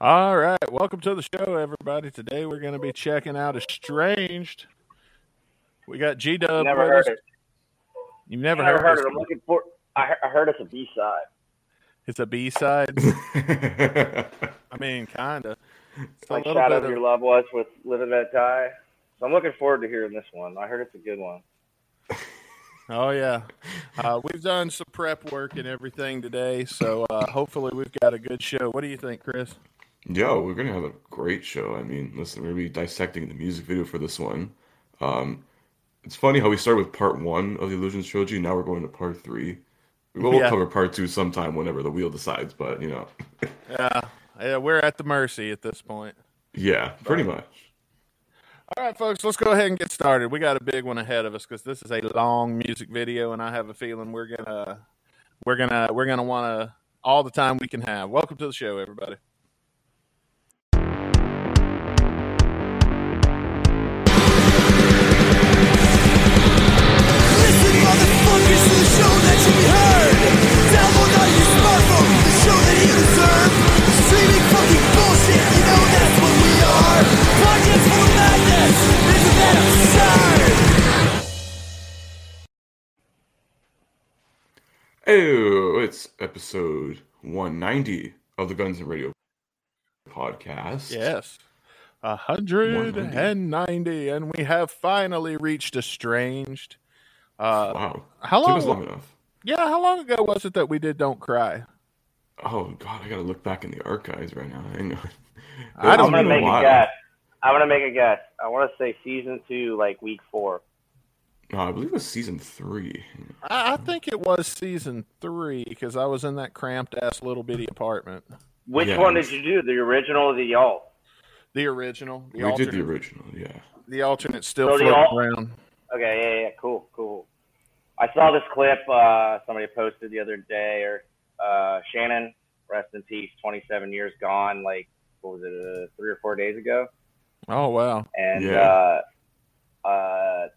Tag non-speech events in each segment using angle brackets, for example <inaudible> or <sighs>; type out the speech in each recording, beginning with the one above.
All right, welcome to the show, everybody. Today we're going to be checking out Estranged. We got G Dub. Never heard it. You've never, Never heard, heard it. I'm looking for. I, I heard it's a B side. It's a B side. <laughs> I mean, kinda. It's a Like little Shadow bit of of- Your Love was with Live and Die. So I'm looking forward to hearing this one. I heard it's a good one. Oh yeah, uh, we've done some prep work and everything today, so uh, hopefully we've got a good show. What do you think, Chris? Yo, we're gonna have a great show. I mean, listen, we're gonna be dissecting the music video for this one. Um, it's funny how we started with part one of the Illusions trilogy. Now we're going to part three. We will Yeah. cover part two sometime whenever the wheel decides, but you know, <laughs> Yeah, yeah, we're at the mercy at this point. yeah, pretty much. All right, folks, let's go ahead and get started. We got a big one ahead of us because this is a long music video, and I have a feeling we're gonna we're gonna we're gonna want to all the time we can have. Welcome to the show, everybody. Are. Full of madness, isn't that absurd? Oh, it's episode 190 of the Guns and Radio podcast. Yes, a hundred and ninety, and we have finally reached estranged. Uh, Wow. How Took us long- long enough. yeah, how long ago was it that we did "Don't Cry"? Oh God, I gotta look back in the archives right now. I know. I don't I'm gonna It's been make a while. guess. I'm gonna make a guess. I want to say season two, like week four. No, I believe it was season three. I, I think it was season three because I was in that cramped ass little bitty apartment. Which Yeah. one did you do? The original or the alt? The original, the we alternate, did the original, yeah. the alternate still So the floating al- around. Okay, yeah, yeah, cool, cool. I saw this clip uh, somebody posted the other day, or uh, Shannon, rest in peace, 27 years gone. Like, what was it, uh, three or four days ago? Oh wow! And Yeah. uh, uh,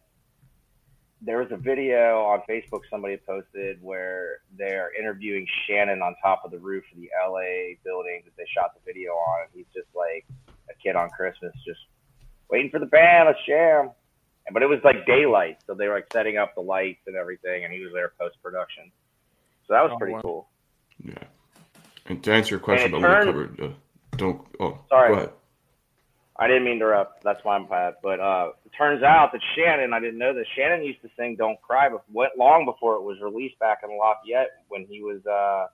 there was a video on Facebook somebody posted where they're interviewing Shannon on top of the roof of the LA building that they shot the video on, and he's just like a kid on Christmas, just waiting for the band, let's jam. And- But it was like daylight, so they were like setting up the lights and everything, and he was there post production. So that was Oh, pretty wow. cool. Yeah. And to answer your question it about what we turned- covered, uh, don't. Oh, Sorry. Go ahead. I didn't mean to interrupt. That's why I'm bad. But uh, it turns out that Shannon, I didn't know this. Shannon used to sing "Don't Cry" before, went long before it was released back in Lafayette when he was uh,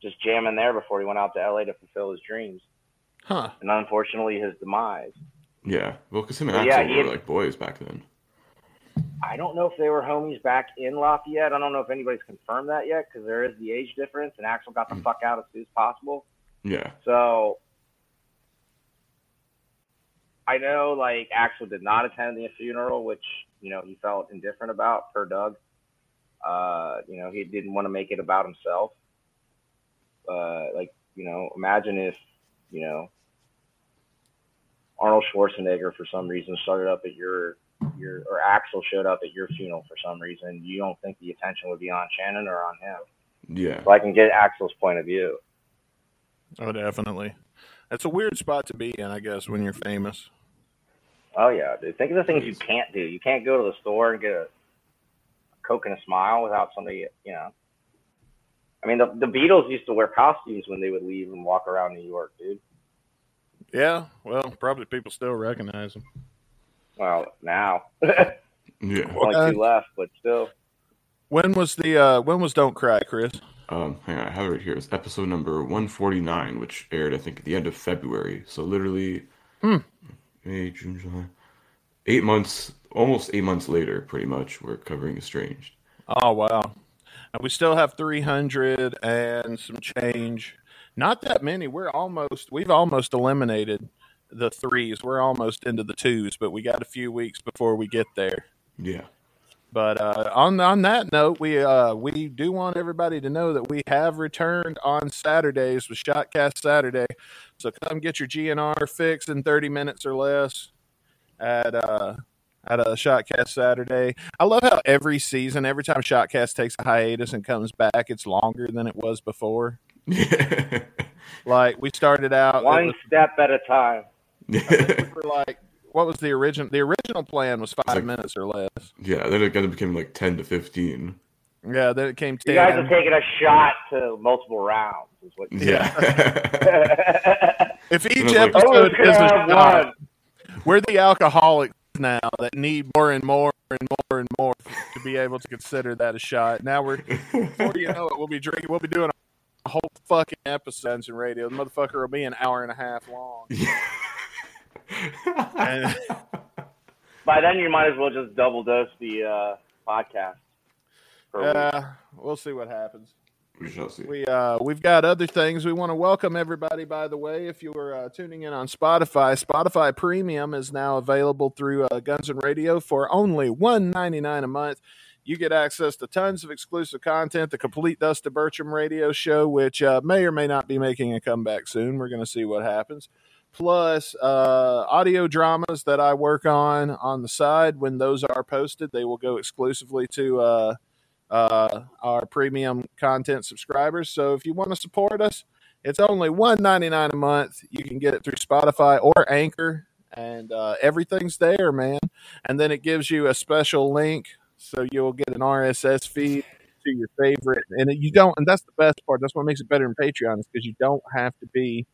just jamming there before he went out to LA to fulfill his dreams. Huh? And unfortunately, his demise. Yeah. Well, because him and Well, Axl yeah, were had- like boys back then. I don't know if they were homies back in Lafayette. I don't know if anybody's confirmed that yet because there is the age difference, and Axl got the Mm. fuck out as soon as possible. Yeah. So I know like Axl did not attend the funeral, which you know he felt indifferent about per Doug. Uh, you know he didn't want to make it about himself. Uh, like you know, imagine if you know Arnold Schwarzenegger for some reason started up at your your or Axl showed up at your funeral for some reason. You don't think the attention would be on Shannon or on him? Yeah. So I can get Axl's point of view. Oh, definitely. That's a weird spot to be in, I guess, when you're famous. Oh yeah, dude. Think of the things you can't do. You can't go to the store and get a Coke and a smile without somebody, you know. I mean, the, the Beatles used to wear costumes when they would leave and walk around New York, dude. Yeah. Well, probably people still recognize them. Well, now Yeah. <laughs> only Uh, two left, but still. When was the uh, when was "Don't Cry," Chris? Um, hang on, I have it right here. It's episode number 149, which aired, I think, at the end of February. So literally, Hmm. May, June, July, eight months, almost eight months later, pretty much, we're covering Estranged. Oh wow! And we still have three hundred and some change. Not that many. We're almost. We've almost eliminated the threes. We're almost into the twos, but we got a few weeks before we get there. Yeah. But uh, on on that note, we uh, we do want everybody to know that we have returned on Saturdays with Shotcast Saturday. So come get your GNR fix in thirty minutes or less at uh, at a Shotcast Saturday. I love how every season, every time Shotcast takes a hiatus and comes back, it's longer than it was before. <laughs> Like we started out, One was- step at a time. <laughs> we were like, what was the original? The original plan was five like- minutes or less. yeah, then it kind of became like ten to fifteen. Yeah, then it came to. You guys are taking a shot to multiple rounds. Is what you Yeah. <laughs> if each And I was like- Oh, episode is a shot, one. we're the alcoholics now that need more and more and more and more to be able to consider that a shot. Now we're before you know it, we'll be drinking. We'll be doing a whole fucking episodes in radio. The motherfucker will be an hour and a half long. <laughs> And, <laughs> By then, you might as well just double dose the uh, podcast. per week. uh, we'll see what happens. we shall see. We uh we've got other things. We want to welcome everybody. By the way, if you were uh, tuning in on Spotify, Spotify Premium is now available through uh, Guns and Radio for only one ninety nine a month. You get access to tons of exclusive content. The complete Dusty Bertram radio show, which uh, may or may not be making a comeback soon. We're going to see what happens. Plus, uh, audio dramas that I work on on the side. When those are posted, they will go exclusively to uh, uh, our premium content subscribers. So if you want to support us, it's only one ninety nine a month. You can get it through Spotify or Anchor, and uh, everything's there, man. And then it gives you a special link, so you'll get an RSS feed to your favorite. And you don't, and that's the best part. That's what makes it better than Patreon, is because you don't have to be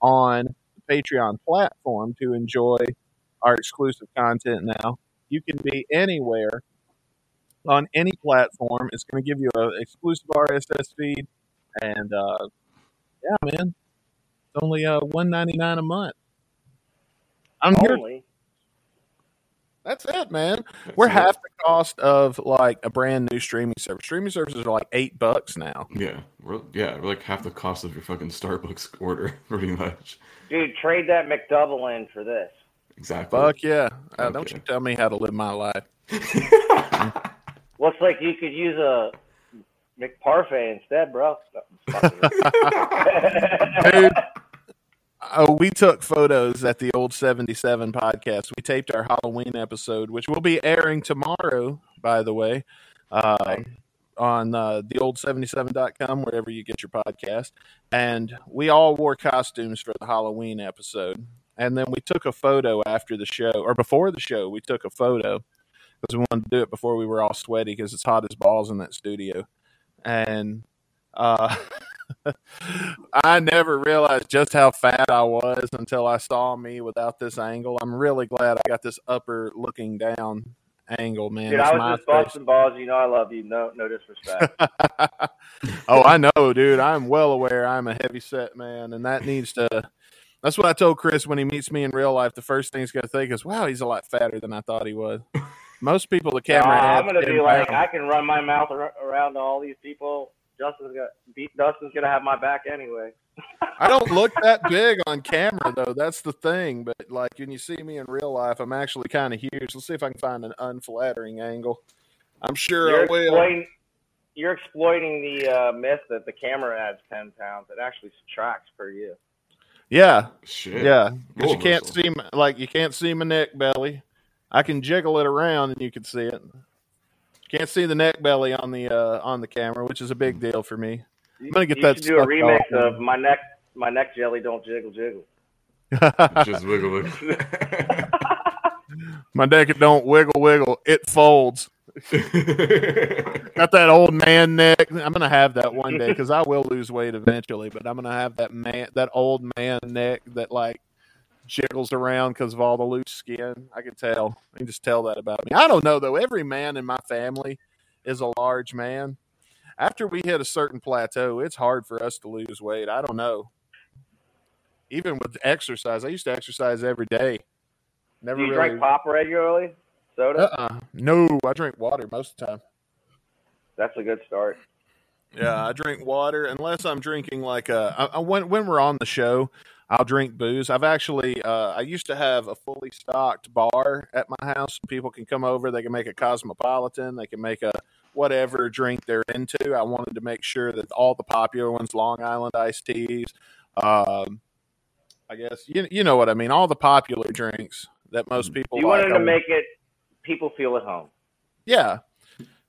on Patreon platform to enjoy our exclusive content. Now you can be anywhere on any platform. It's going to give you an exclusive RSS feed, and uh, yeah, man, it's only uh, a month. I'm here. Only. That's it, man. That's We're it. half the cost of like a brand new streaming service. Streaming services are like eight bucks now. Yeah, we're yeah, we're like half the cost of your fucking Starbucks <laughs> order, pretty much. Dude, trade that McDouble in for this. Exactly. Fuck yeah! Uh, Don't you tell me how to live my life. <laughs> Looks like you could use a McParfait instead, bro. <laughs> Dude. Oh, we took photos at the old 77 podcast. We taped our Halloween episode, which will be airing tomorrow, by the way, uh, on uh, the old 77.com, wherever you get your podcast. And we all wore costumes for the Halloween episode. And then we took a photo after the show, or before the show, we took a photo because we wanted to do it before we were all sweaty because it's hot as balls in that studio. And uh, <laughs> <laughs> I never realized just how fat I was until I saw me without this angle. I'm really glad I got this upper looking down angle, man. Dude, I was just busting balls. You know I love you. No, no disrespect. <laughs> oh, I know, dude. I'm well aware I'm a heavy set man, and that needs to. That's what I told Chris when he meets me in real life. The first thing he's going to think is, "Wow, he's a lot fatter than I thought he was." Most people, the camera. I'm gonna be like. I can run my mouth ar- around all these people. Justin's gonna, beat Dustin's gonna have my back anyway. I don't <laughs> look that big on camera though. That's the thing. But like when you see me in real life, I'm actually kind of huge. Let's see if I can find an unflattering angle. I'm sure You're I will. exploiting, you're exploiting the uh, myth that the camera adds ten pounds. It actually subtracts per you. Yeah, Shit. yeah. Because you can't whistle. see my, like you can't see my neck belly. I can jiggle it around and you can see it. Can't see the neck belly on the uh, on the camera, which is a big deal for me. I'm gonna get you that should do a remix off. of my neck. My neck jelly don't jiggle jiggle. <laughs> Just wiggle wiggle. <laughs> my neck it don't wiggle wiggle. It folds. <laughs> Got that old man neck. I'm gonna have that one day because I will lose weight eventually. But I'm gonna have that man, that old man neck that like jiggles around because of all the loose skin. I can tell. I can just tell that about me. I don't know though. Every man in my family is a large man. After we hit a certain plateau, it's hard for us to lose weight. I don't know. Even with exercise, I used to exercise every day. Never Do you really. drink pop regularly? Soda? uh-uh. No, I drink water most of the time. That's a good start. Yeah, I drink water unless I'm drinking like a. I, I, when when we're on the show, I'll drink booze. I've actually uh, I used to have a fully stocked bar at my house. People can come over. They can make a cosmopolitan. They can make a whatever drink they're into. I wanted to make sure that all the popular ones, Long Island iced teas, um, I guess you you know what I mean. All the popular drinks that most people You like. wanted I to make it people feel at home. yeah.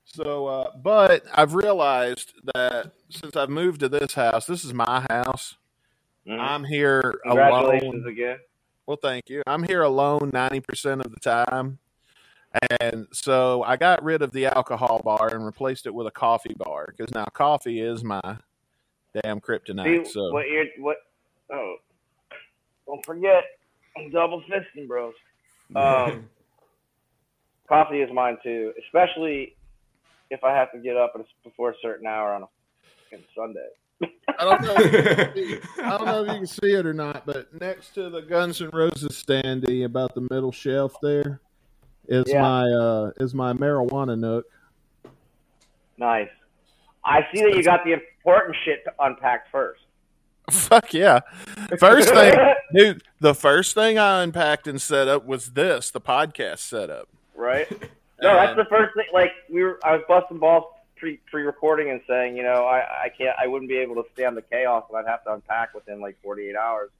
So, uh, but I've realized that since I've moved to this house, this is my house, Mhm. I'm here Congratulations alone. again. Well, thank you. I'm here alone 90% of the time. And so I got rid of the alcohol bar and replaced it with a coffee bar because now coffee is my damn kryptonite. See so what you're what? Oh, don't forget, I'm double fisting, bros. <laughs> Um, coffee is mine too, especially if I have to get up before a certain hour on a fucking Sunday. I don't know. I don't know if you can <laughs> see it or not, but next to the Guns N' Roses standee, about the middle shelf there, is Yeah. my uh, is my marijuana nook. Nice. I see that you got the important shit to unpack first. <laughs> Fuck yeah! First thing, <laughs> dude, the first thing I unpacked and set up was this, the podcast setup. right? No, that's the first thing. Like we were, I was busting balls pre pre recording and saying, you know, I I can't, I wouldn't be able to stand the chaos, and I'd have to unpack within like 48 hours.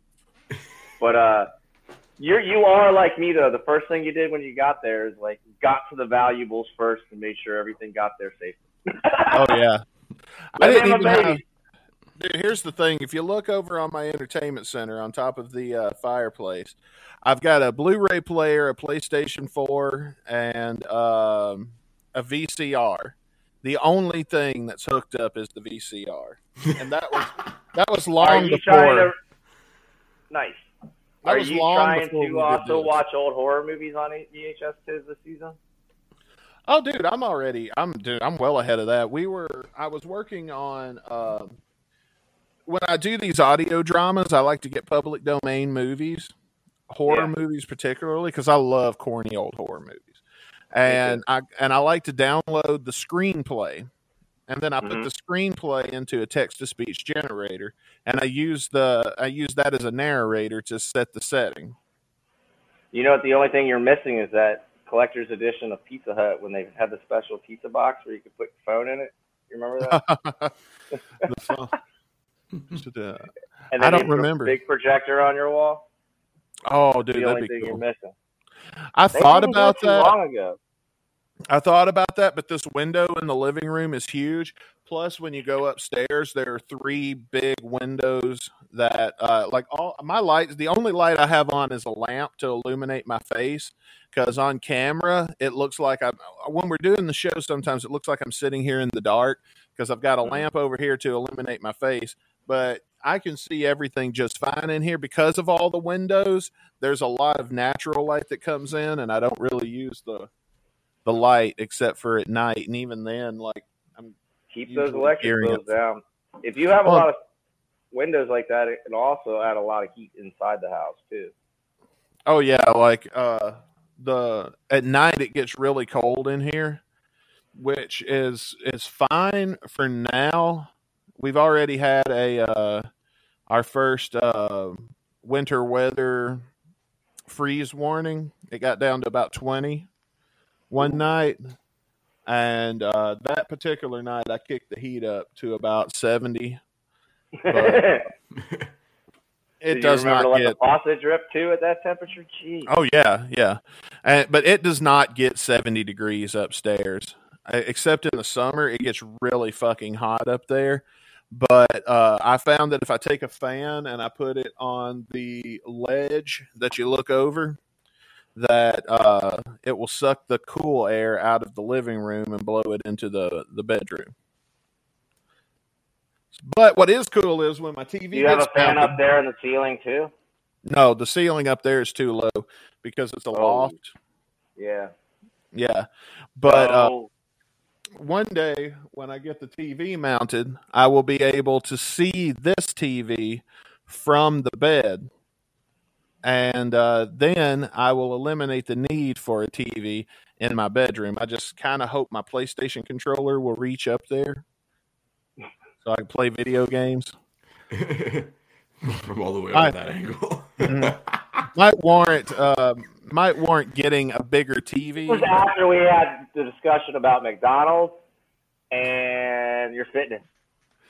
But uh, you're you are like me though. The first thing you did when you got there is like got to the valuables first and made sure everything got there safely. <laughs> Oh yeah, <laughs> I didn't even have. Dude, here's the thing: if you look over on my entertainment center on top of the uh, fireplace, I've got a Blu-ray player, a PlayStation Four, and um, a VCR. The only thing that's hooked up is the VCR, and that was <laughs> that was long before. to? Nice. That Are was you long trying to also watch old horror movies on VHS this season? Oh, dude, I'm already. I'm dude. I'm well ahead of that. We were. I was working on. Um, when I do these audio dramas, I like to get public domain movies, horror Yeah. movies particularly, because I love corny old horror movies, and I and I like to download the screenplay, and then I put Mhm. the screenplay into a text to speech generator, and I use the I use that as a narrator to set the setting. You know what? The only thing you're missing is that collector's edition of Pizza Hut when they had the special pizza box where you could put your phone in it. You remember that? <laughs> Should, uh, And I don't you put a remember. Big projector on your wall. oh, dude, the that'd only be thing cool. you're missing. I They thought about that. long ago. I thought about that, but this window in the living room is huge. Plus, when you go upstairs, there are three big windows that, uh, like all my lights. The only light I have on is a lamp to illuminate my face. Because on camera, it looks like I'm. When we're doing the show, sometimes it looks like I'm sitting here in the dark because I've got a Mhm. lamp over here to illuminate my face. But I can see everything just fine in here because of all the windows. There's a lot of natural light that comes in, and I don't really use the the light except for at night, and even then, like I'm Keep those electric bills down. If you have a lot of windows like that, it can also add a lot of heat inside the house too. oh yeah, like uh the at night it gets really cold in here, which is is fine for now. We've already had a uh our first uh winter weather freeze warning. It got down to about 20 one night. And uh, that particular night, I kicked the heat up to about 70. But- <laughs> It you does not to get the faucet drip too at that temperature? Jeez. Oh yeah, yeah, and, but it does not get seventy degrees upstairs. Except in the summer, it gets really fucking hot up there. But uh, I found that if I take a fan and I put it on the ledge that you look over, that uh, it will suck the cool air out of the living room and blow it into the the bedroom. But what is cool is when my TV you have a fan mounted- up there in the ceiling too? No, the ceiling up there is too low because it's a Oh. loft. Yeah. Yeah. But uh, one day when I get the TV mounted, I will be able to see this TV from the bed. And uh, then I will eliminate the need for a TV in my bedroom. I just kind of hope my PlayStation controller will reach up there so I can play video games. <laughs> From all the way I- up that angle. <laughs> Might warrant uh, might warrant getting a bigger TV. this was after we had the discussion about McDonald's and your fitness.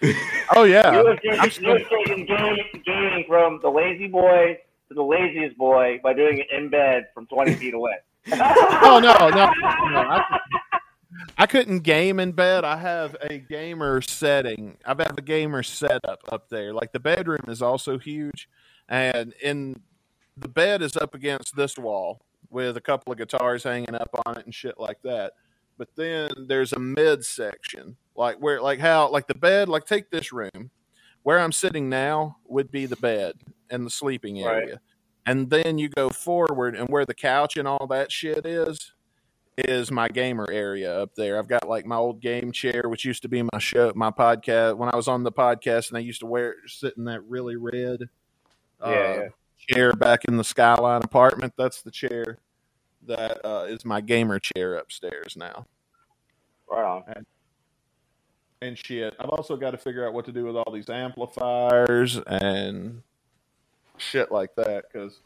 <laughs> Oh yeah, you were I'm taking, you taking gain, gaining from the lazy boy to the laziest boy by doing it in bed from 20 feet away. <laughs> Oh no, no, no! I, I couldn't game in bed. I have a gamer setting. I have had a gamer setup up there. Like the bedroom is also huge, and in the bed is up against this wall with a couple of guitars hanging up on it and shit like that. But then there's a mid section, like where, like how, like the bed. Like take this room, where I'm sitting now would be the bed and the sleeping Right. area, and then you go forward and where the couch and all that shit is is my gamer area up there. I've got like my old game chair, which used to be my show, my podcast. When I was on the podcast, and I used to wear sit in that really red uh, Yeah, yeah. Chair back in the Skyline apartment. That's the chair that uh, is my gamer chair upstairs now. Right on. And shit, I've also got to figure out what to do with all these amplifiers and shit like that because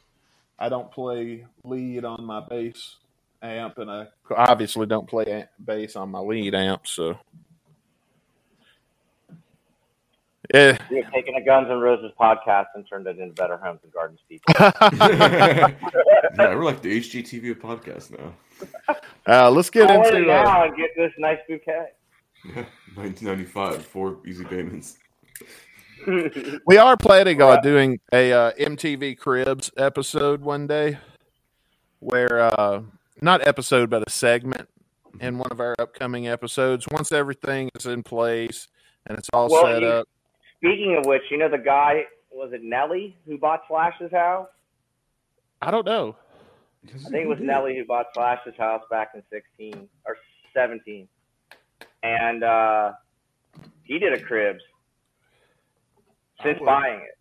I don't play lead on my bass amp, and I obviously don't play a- bass on my lead amp. So, yeah, You're taking a Guns N' Roses podcast and turned it into Better Homes and Gardens people. <laughs> yeah, we're like the HGTV podcast now. uh, let's get Call it into uh, now and get this nice bouquet. Yeah, 1995, four easy payments. We are planning on doing a uh, MTV Cribs episode one day, where uh, not episode but a segment in one of our upcoming episodes. Once everything is in place and it's all Well, set you- up. Speaking of which, you know the guy was it Nelly who bought Slash's house? I don't know. I think it was Nelly who bought Slash's house back in 16 or 17, and uh, he did a cribs since buying it.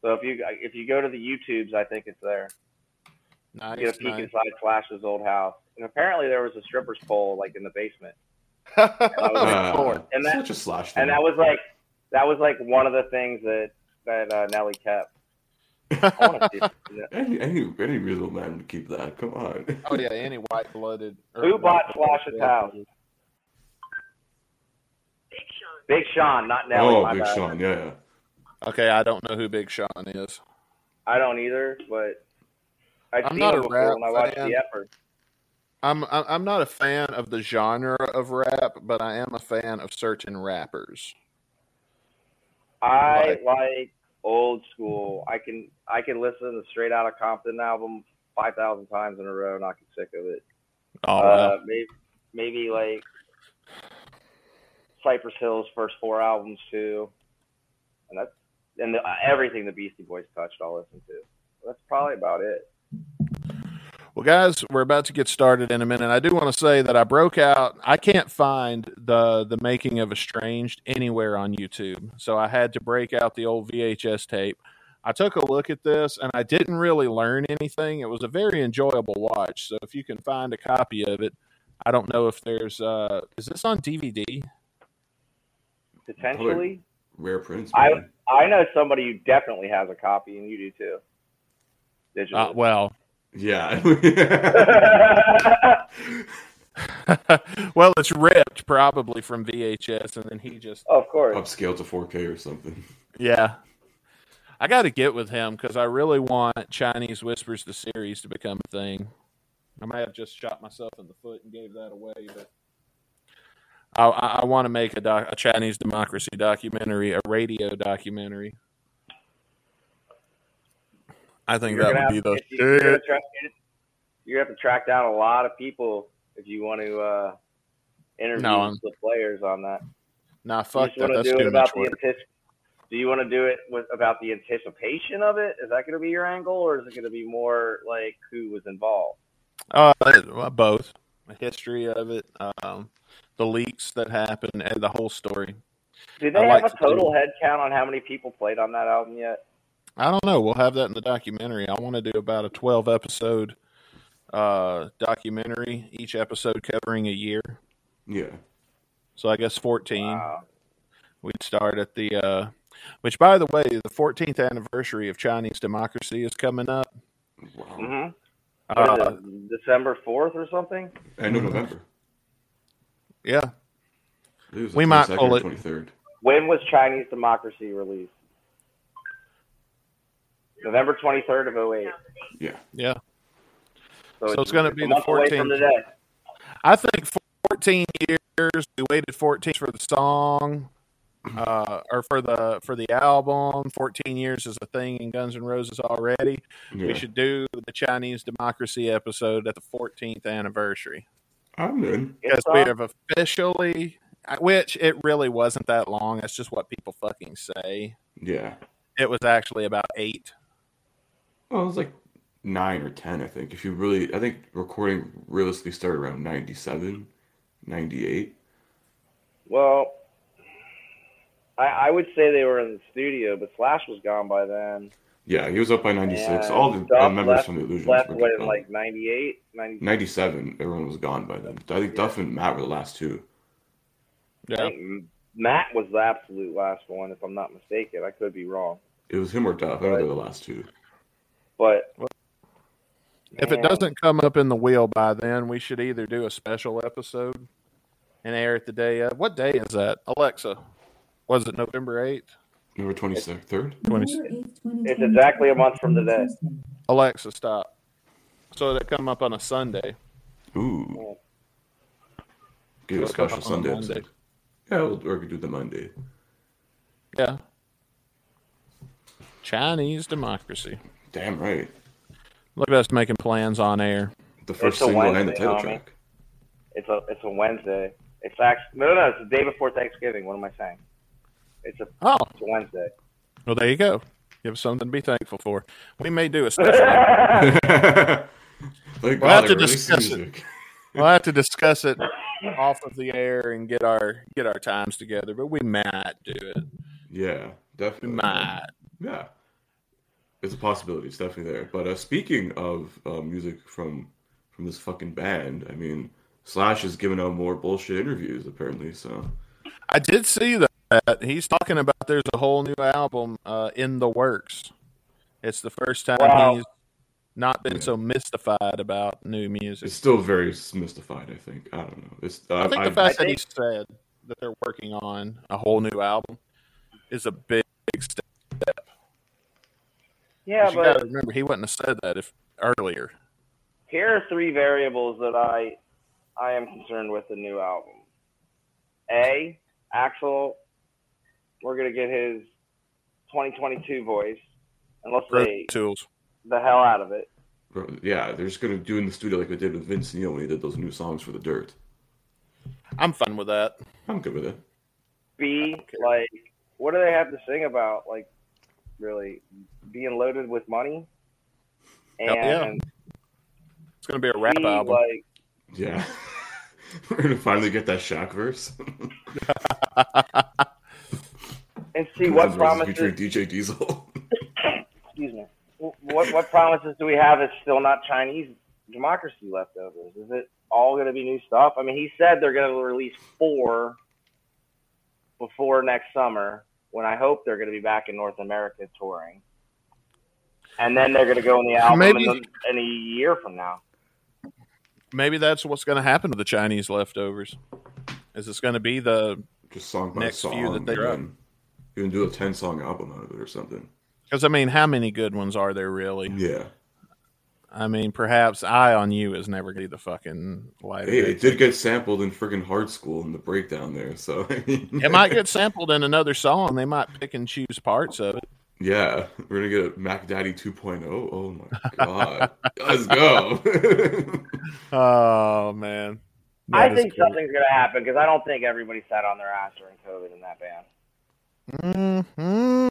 So if you if you go to the YouTubes, I think it's there. Nice, Get a peek nice. inside Slash's old house, and apparently there was a stripper's pole like in the basement, Of Ah, course. And that- such a slash thing. and that was like that was like one of the things that that uh, Nelly kept. I see. any, any, any reasonable man would keep that. Come on. oh yeah, any white blooded. <laughs> Who bought Slash's house? Big Sean, Big Sean, not Nelly. oh, Big bad. Sean. Yeah, yeah. Okay, I don't know who Big Sean is. I don't either, but I've I'm seen not him a before rap when I watched fan. the effort. I'm I'm I'm not a fan of the genre of rap, but I am a fan of certain rappers. I like old school. I can I can listen to the Straight Outta Compton album five thousand times in a row, not get sick of it. Oh, uh, maybe maybe like Cypress Hill's first four albums too, and that's and the, everything the Beastie Boys touched, I'll listen to. That's probably about it. Well, guys, we're about to get started in a minute. I do want to say that I broke out. I can't find the the making of Estranged anywhere on YouTube, so I had to break out the old VHS tape. I took a look at this, and I didn't really learn anything. It was a very enjoyable watch. So if you can find a copy of it, I don't know if there's. Uh, is this on DVD? Potentially, Rare prints. I- man. I know somebody who definitely has a copy, and you do too. Digital. Uh, well, Yeah. <laughs> <laughs> well, it's ripped probably from VHS, and then he just of course. Upscale to 4K or something. Yeah. I got to get with him because I really want Chinese Whispers the series to become a thing. I may have just shot myself in the foot and gave that away, but I, I, I want to make a, doc, a Chinese democracy documentary, a radio documentary. I think You're that gonna would be the you're gonna shit. tra- You have to track down a lot of people if you want to uh, interview No, the players on that. Nah, fuck that. That's do too much work. antici- Do you want to do it with about the anticipation of it? Is that going to be your angle, or is it going to be more like who was involved? Uh, both. The history of it, um, the leaks that happened, and the whole story. Do they I have like a to total head count on how many people played on that album yet? I don't know. We'll have that in the documentary. I want to do about a 12 episode uh, documentary, each episode covering a year. Yeah. So I guess 14. Wow. We'd start at the, uh, which by the way, the 14th anniversary of Chinese democracy is coming up. Wow. hmm Uh, December fourth or something? End of November. yeah. It was We might 22nd pull it. 23rd. When was Chinese Democracy released? November twenty third of 08. Yeah. Yeah. So, So it's gonna be the month 14th. today. I think 14 years. We waited 14 for the song, uh, or for the for the album. 14 years is a thing in Guns N' Roses already. Yeah. We should do the Chinese Democracy episode at the 14th anniversary I'm in. because we have officially, which it really wasn't that long. That's just what people fucking say. Yeah. It was actually about eight. Well, it was like nine or ten, I think. If you really, I think recording realistically started around 97, 98. Well, I, I would say they were in the studio, but Slash was gone by then. Yeah, he was up by 96. And All the uh, Duff members left- from the Illusions Left were what in gone. like 98, 90, 97, everyone was gone by then. I think Duff and Matt were the last two. Yeah. Matt was the absolute last one, if I'm not mistaken. I could be wrong, It was him or Duff. I know they're the last two. But If it doesn't come up in the wheel by then, we should either do a special episode and air it the day of. What day is that? Alexa, was it November 8th? November 26th, 3rd? 20, It's exactly a month from today. Alexa, stop. So that come up on a Sunday. Ooh. Give a It'll special up on a Sunday episode. Yeah, we'll, or we could do the Monday. Yeah. Chinese democracy. Damn right. Look at us making plans on air. The first a single and the Wednesday, title homie. track. it's a it's a Wednesday. It's actually no, no, no it's the day before Thanksgiving. What am I saying? It's a Oh, it's a Wednesday. well, there you go. You have something to be thankful for. We may do a <laughs> special. <laughs> Thank We'll have to released discuss it. music. <laughs> we'll have to discuss it off of the air and get our get our times together, but we might do it. Yeah, definitely. We definitely. might. Yeah, it's a possibility. It's definitely there. But uh, speaking of uh, music from from this fucking band, I mean, Slash is giving out more bullshit interviews apparently. So I did see that. He's talking about there's a whole new album uh, in the works. It's the first time Wow. he's not been Yeah. so mystified about new music. it's still very mystified. I think. I don't know. It's. Uh, I think the I've- fact that he said that they're working on a whole new album is a big, big step. Yeah, but, you got to but remember he wouldn't have said that if earlier. here are three variables that I I am concerned with the new album. A, Axl, we're gonna get his 2022 voice, and let's Pro say Tools. the hell out of it. yeah, they're just gonna do in the studio like we did with Vince Neil when he did those new songs for the Dirt. I'm fine with that. I'm good with it. B, like, what do they have to sing about? Like, really being loaded with money. Hell yeah. And It's going to be a rap C, album. like, Yeah. <laughs> We're gonna finally get that Shaq verse. <laughs> and see what Guns N' Roses promises. featuring DJ Diesel. <laughs> excuse me. What what promises do we have? It's still not Chinese democracy leftovers. Is it all going to be new stuff? I mean, he said they're going to release four before next summer. When I hope they're going to be back in North America touring, and then they're going to go in the album Maybe- in, the, in a year from now. Maybe that's what's going to happen to the Chinese leftovers. Is it's going to be the Just song by Next song. few that they drop. and You can do a ten song album out of it or something. because I mean, how many good ones are there really? Yeah. I mean, perhaps "Eye on You" is never going to be the fucking light. Hey, it did get sampled in friggin' Hard Skool in the breakdown there, so I mean It might get sampled in another song. They might pick and choose parts of it. Yeah, we're gonna get a Mac Daddy 2.0. Oh my god. Let's go. <laughs> Oh man, I think cool. something's going to happen because I don't think everybody sat on their ass during COVID in that band. Mhm.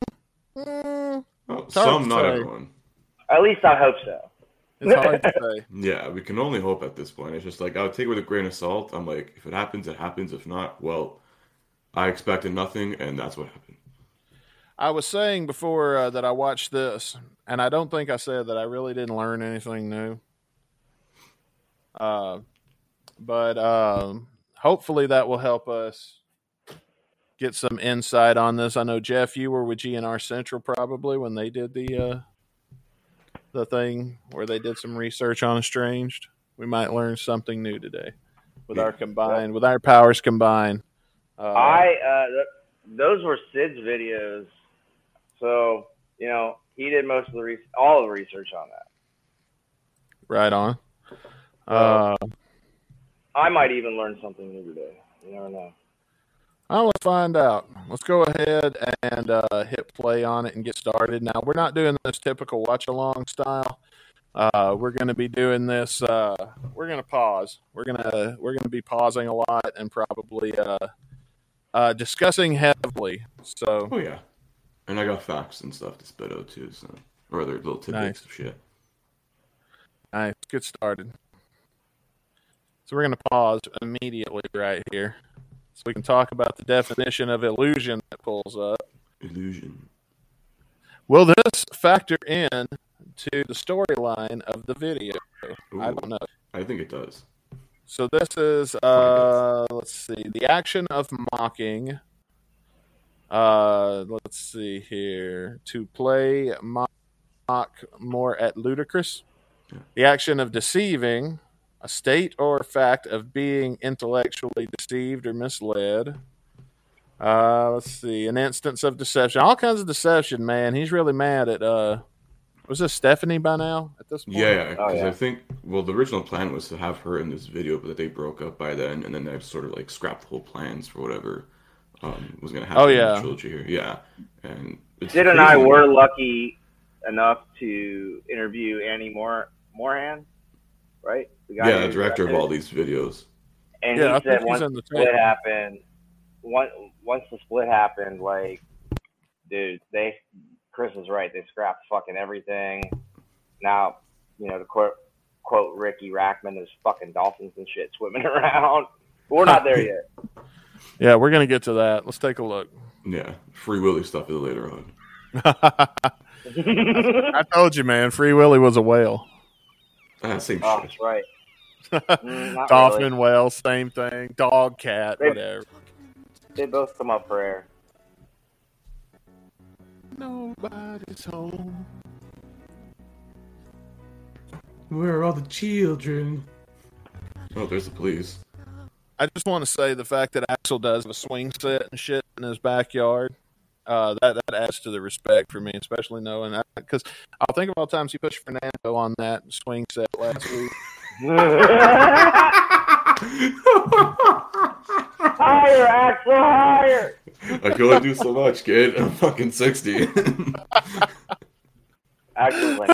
Mm, Oh, some, not everyone. At least I hope so. It's hard to say. <laughs> Yeah, we can only hope at this point. It's just like I'll take it with a grain of salt. I'm like, if it happens, it happens. If not, well, I expected nothing, and that's what happened. I was saying before uh, that I watched this, and I don't think I said that I really didn't learn anything new. Uh, but um, hopefully that will help us get some insight on this. I know Jeff, you were with GNR Central probably when they did the uh, the thing where they did some research on Estranged. We might learn something new today with our combined, with our powers combined. Uh, I uh, th- those were Sid's videos, so you know he did most of the re- all the research on that. Right on. Uh, I might even learn something new today. You never know. Oh, let's find out. Let's go ahead and uh, hit play on it and get started. Now, we're not doing this typical watch along style. Uh, we're going to be doing this. Uh, we're going to pause. We're going to we're going to be pausing a lot and probably uh, uh, discussing heavily. So, Oh yeah, and I got facts and stuff to spit out too, so or other little tidbits Nice. of shit. all right, let's get started. So, we're going to pause immediately right here, so we can talk about the definition of illusion that pulls up. Illusion. Will this factor in to the storyline of the video? I don't know. I think it does. So this is uh let's see. The action of mocking. Uh let's see here. To play mock, mock more at ludicrous. The action of deceiving, a state or fact of being intellectually deceived or misled. Uh let's see. An instance of deception. All kinds of deception, man. He's really mad at uh was this Stephanie by now at this point? Yeah, yeah. Oh, Because yeah. I think well, the original plan was to have her in this video, but they broke up by then, and then they've sort of like scrapped the whole plans for whatever um, was going to happen Oh, in yeah. the trilogy here. Yeah, and it's Sid and I crazy. were lucky enough to interview Andy Moore Morahan, right? The yeah, the director of all these videos. And Yeah, I he think said once the the split tape. happened, once once the split happened, like, dude, they Chris is right. They scrapped fucking everything. Now, you know, to quote quote Ricky Rachtman, there's fucking dolphins and shit swimming <laughs> around. But we're not there yet. <laughs> Yeah, we're gonna get to that. Let's take a look. Yeah, Free Willy stuff is later on. <laughs> I told you, man. Free Willy was a whale. Ah, same oh, shit. that's right. Mm, Dolphin, really. whale, same thing. Dog, cat, They- whatever. They both come up for air. Nobody's home. Where are all the children? Oh, there's the police. I just want to say the fact that Axl does a swing set and shit in his backyard. Uh, that that adds to the respect for me, especially knowing that because I'll think of all the times he pushed Fernando on that swing set last week. <laughs> higher, Axl, higher. I can only do so much, kid. I'm fucking 60. Axl's like,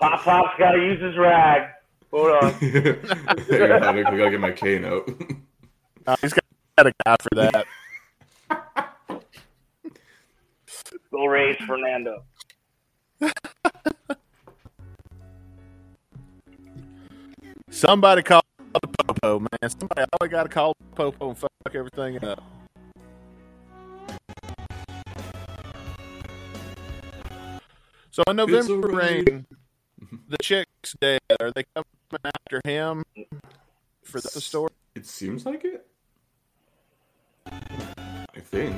Pop Pop's got to use his rag. Hold on. I gotta, I gotta get my cane out. Uh, he's got, got a guy for that. Go raise Fernando. Somebody call the popo, man. Somebody always got to call the popo and fuck everything up. So in November rain, the chick's dead. Are they coming after him for the story? It seems like it. I think.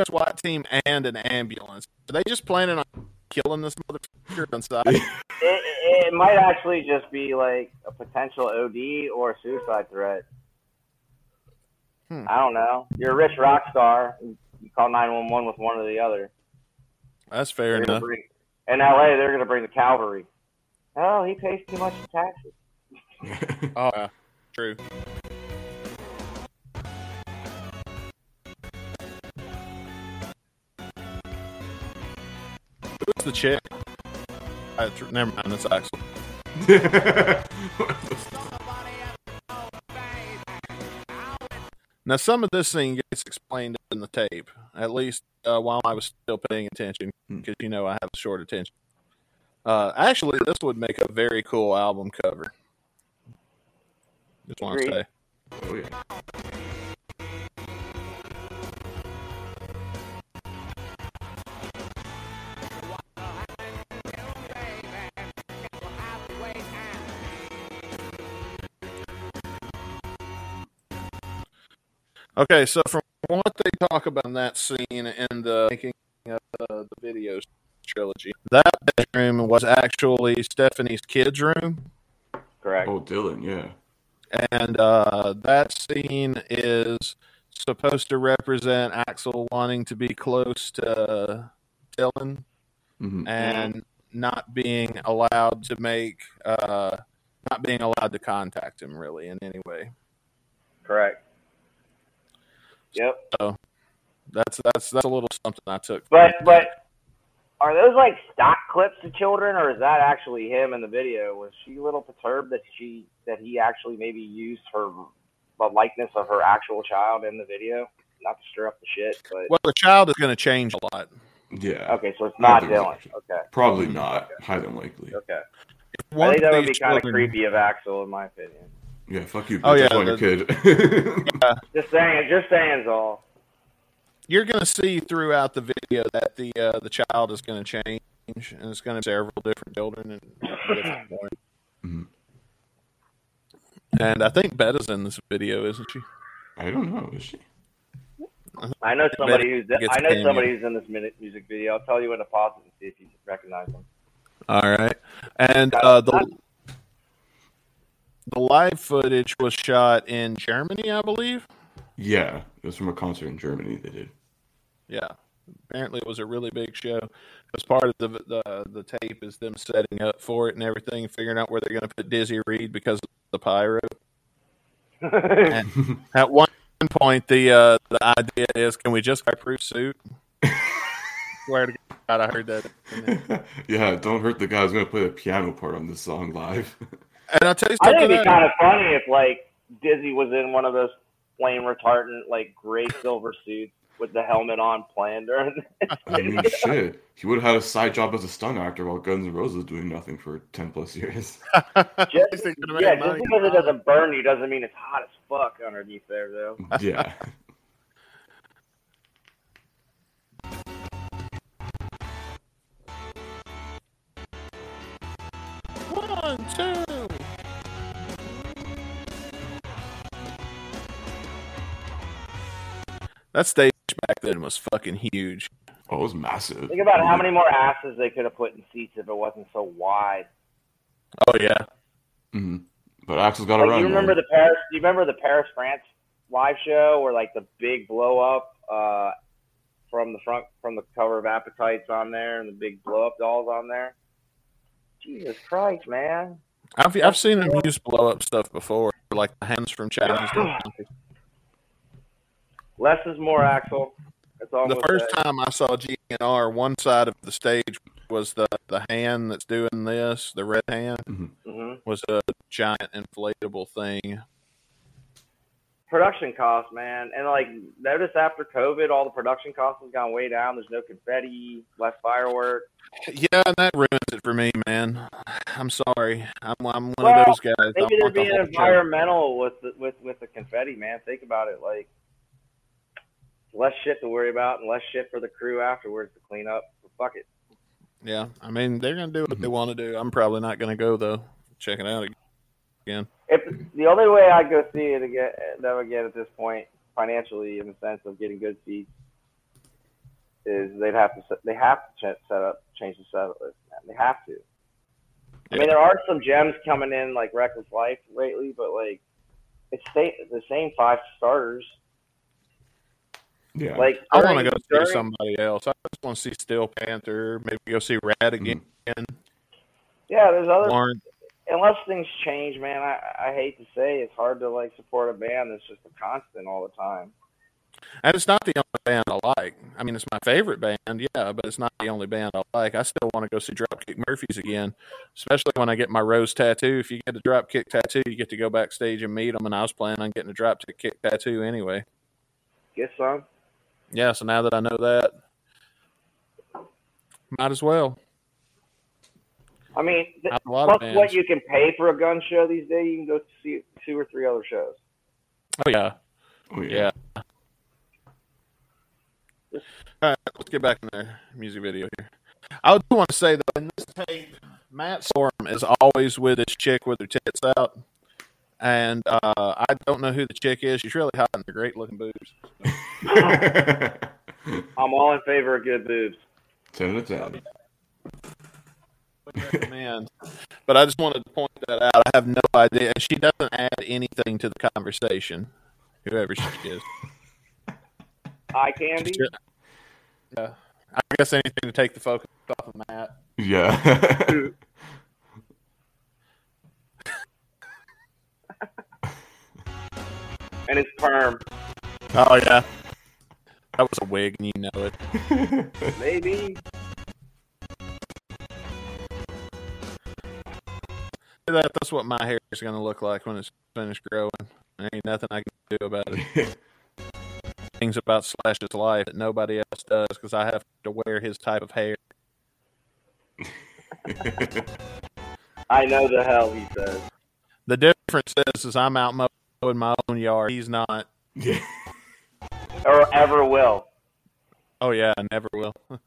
A SWAT team and an ambulance. Are they just planning on killing this motherfucker on sight? <laughs> It, it, it might actually just be like a potential OD or suicide threat. Hmm. I don't know. You're a rich rock star. You call 911 with one or the other. That's fair They're enough. bring, in LA, they're going to bring the cavalry. Oh, he pays too much in taxes. <laughs> Oh, yeah. True. The chick? Tr- never mind, that's Axl. <laughs> Now, some of this scene gets explained in the tape, at least uh, while I was still paying attention, Hmm. because you know I have short attention. Uh, actually, this would make a very cool album cover. Just want to say. oh yeah. Okay, so from what they talk about in that scene in the making of the, the videos trilogy, that bedroom was actually Stephanie's kids' room, Correct. Oh, Dylan, yeah. and uh, that scene is supposed to represent Axl wanting to be close to Dylan, hmm and not being allowed to make, uh, not being allowed to contact him really in any way. Correct. Yep. So That's that's that's a little something I took. But but are those like stock clips of children, or is that actually him in the video? Was she a little perturbed that she that he actually maybe used her the likeness of her actual child in the video? Not to stir up the shit, but well, the child is going to change a lot. Yeah. okay, so it's not I Dylan. so. Okay, Probably not. Highly unlikely. okay. I One think that would be these kind of creepy of Axl, in my opinion. Yeah, fuck you. Oh, bitch. yeah, That's on your kid. <laughs> Just saying, just saying, is all. You're going to see throughout the video that the uh, the child is going to change, and it's going to be several different children and different <laughs> points. Mhm. And I think Beta's in this video, isn't she? I don't know. Is she? I know somebody who's I know cameo. somebody who's in this minute music video. I'll tell you when to pause it and see if you recognize them. All right, and uh, the the live footage was shot in Germany, I believe. Yeah, it was from a concert in Germany. They did. Yeah, apparently it was a really big show. Because part of the, the the tape is them setting up for it and everything, figuring out where they're going to put Dizzy Reed because of the pyro. <laughs> At one point, the uh, the idea is, can we just buy proof suit? Swear to God, I heard that. <laughs> yeah, don't hurt the guy who's gonna play the piano part on this song live. <laughs> And I'll tell you I think something. it'd be kind of funny if like Dizzy was in one of those flame retardant like gray silver suits with the helmet on playing during. <laughs> I mean, <laughs> shit. He would have had a side job as a stunt actor while Guns N' Roses was doing nothing for ten plus years. <laughs> just, They could've made yeah, just because it doesn't burn you doesn't mean it's hot as fuck underneath there though. yeah. One, two. That stage back then was fucking huge. Oh, it was massive. Think about how many more asses they could have put in seats if it wasn't so wide. Oh yeah, hmm But Axl's got to Like, run. you remember man. the Paris? Do you remember the Paris France live show where like the big blow up uh, from the front from the cover of Appetites on there and the big blow up dolls on there? Jesus Christ, man! I've I've seen them use blow up stuff before, like the hands from Challenge. <sighs> Less is more, Axl. That's all. The first say. time I saw GNR, one side of the stage was the the hand that's doing this, the red hand Mhm. was a giant inflatable thing. production costs, man, and like notice after COVID, all the production costs has gone way down. There's no confetti, less fireworks. Yeah, and that ruins it for me, man. I'm sorry. I'm I'm one Well, of those guys. I Maybe they're want the being show. environmental with the, with with the confetti, man. Think about it, like less shit to worry about and less shit for the crew afterwards to clean up. So fuck it. Yeah, I mean they're gonna do what they mm-hmm. want to do. I'm probably not gonna go though. Check it out again. If the only way I go see it again, them again at this point, financially, in the sense of getting good seats, is they'd have to set, they have to set up change the set list. Man. They have to. I mean, there are some gems coming in like Reckless Life lately, but like it's sta- the same five starters. Yeah. Like I want to during- go see somebody else. I just want to see Steel Panther. Maybe go see Rad hmm. again. Yeah, there's other Lauren. unless things change, man. I I hate to say it's hard to like support a band that's just a constant all the time. And it's not the only band I like. I mean, it's my favorite band, yeah, but it's not the only band I like. I still want to go see Dropkick Murphys again, especially when I get my rose tattoo. If you get a Dropkick tattoo, you get to go backstage and meet them. And I was planning on getting a Dropkick tattoo anyway. Get some. Yeah, so now that I know that, might as well. I mean, th- I have a lot of plus what you can pay for a gun show these days, you can go see two or three other shows. Oh yeah, oh yeah. yeah. All right, let's get back in the music video here. I do want to say though, in this tape, Matt Sorum is always with his chick with her tits out, and uh, I don't know who the chick is. She's really hot and they're great looking boobs. <laughs> I'm all in favor of good boobs. ten out of ten. Would recommend. but I just wanted to point that out. I have no idea. She doesn't add anything to the conversation, whoever she is. <laughs> Eye candy. Yeah. I guess anything to take the focus off of Matt. Yeah. And it's perm. Oh yeah, that was a wig, and you know it. <laughs> Maybe. That, that's what my hair is going to look like when it's finished growing. There ain't nothing I can do about it. <laughs> Things about Slash's life that nobody else does because I have to wear his type of hair. <laughs> I know the hell he says. The difference is, is I'm out mowing my own yard. He's not. yeah. <laughs> Or ever will. Oh yeah, never will. <laughs>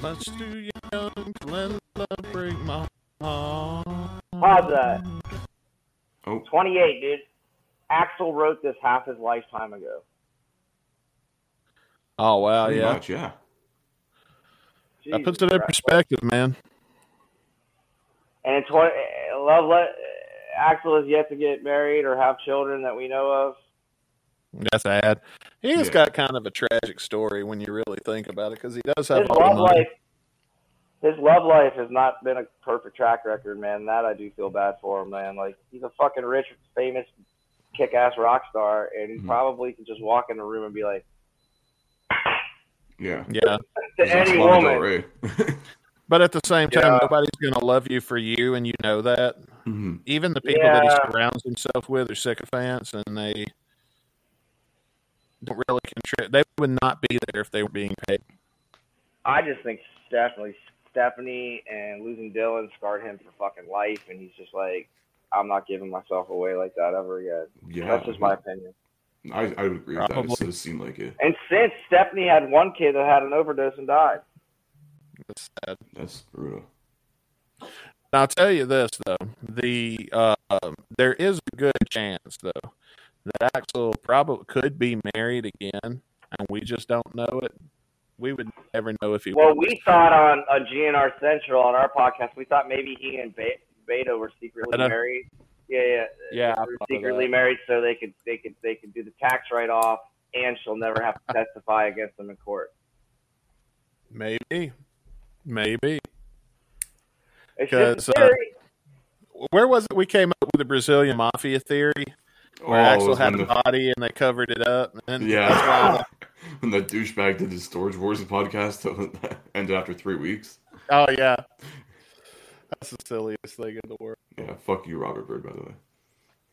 Much too young to let love break my heart. How's that? Oh, 28, dude. Axl wrote this half his lifetime ago. Oh wow, pretty yeah. much, yeah. That Jesus puts it in Christ. perspective, man. And in 20, Love Le- Axl has yet to get married or have children that we know of. That's sad. He has Yeah. got kind of a tragic story when you really think about it, because he does have His all the love money. life, his love life has not been a perfect track record, man. That I do feel bad for him, man. Like he's a fucking rich, famous, kick-ass rock star, and he Mhm. probably can just walk in the room and be like Yeah. Yeah, <laughs> to He's any woman. <laughs> Rey. but at the same time, Yeah. nobody's going to love you for you, and you know that. Mhm. Even the people that he surrounds himself with are sycophants, and they don't really contribute. They would not be there if they were being paid. I just think definitely Stephanie and losing Dylan scarred him for fucking life, and he's just like, I'm not giving myself away like that ever again. Yeah. That's just my opinion. I, I would agree with that. Probably. It does seem like it. And since Stephanie had one kid that had an overdose and died, That's sad. That's brutal. Now, I'll tell you this though: the uh, there is a good chance though that Axl probably could be married again, and we just don't know it. We would never know if he. well, was. we thought on on GNR Central on our podcast, we thought maybe he and Be- Beto were secretly married. Yeah, yeah, Yeah, They were secretly married so they could they could they could do the tax write off, and she'll never have to <laughs> testify against them in court. maybe, maybe. It's just uh. Where was it? We came up with the Brazilian mafia theory, where Oh, it Axl had when a the- body and they covered it up. And that's Yeah. why- <laughs> when that douchebag did the Storage Wars podcast <laughs> that ended after three weeks. oh yeah, that's the silliest thing in the world. Yeah, fuck you, Robert Bird, by the way.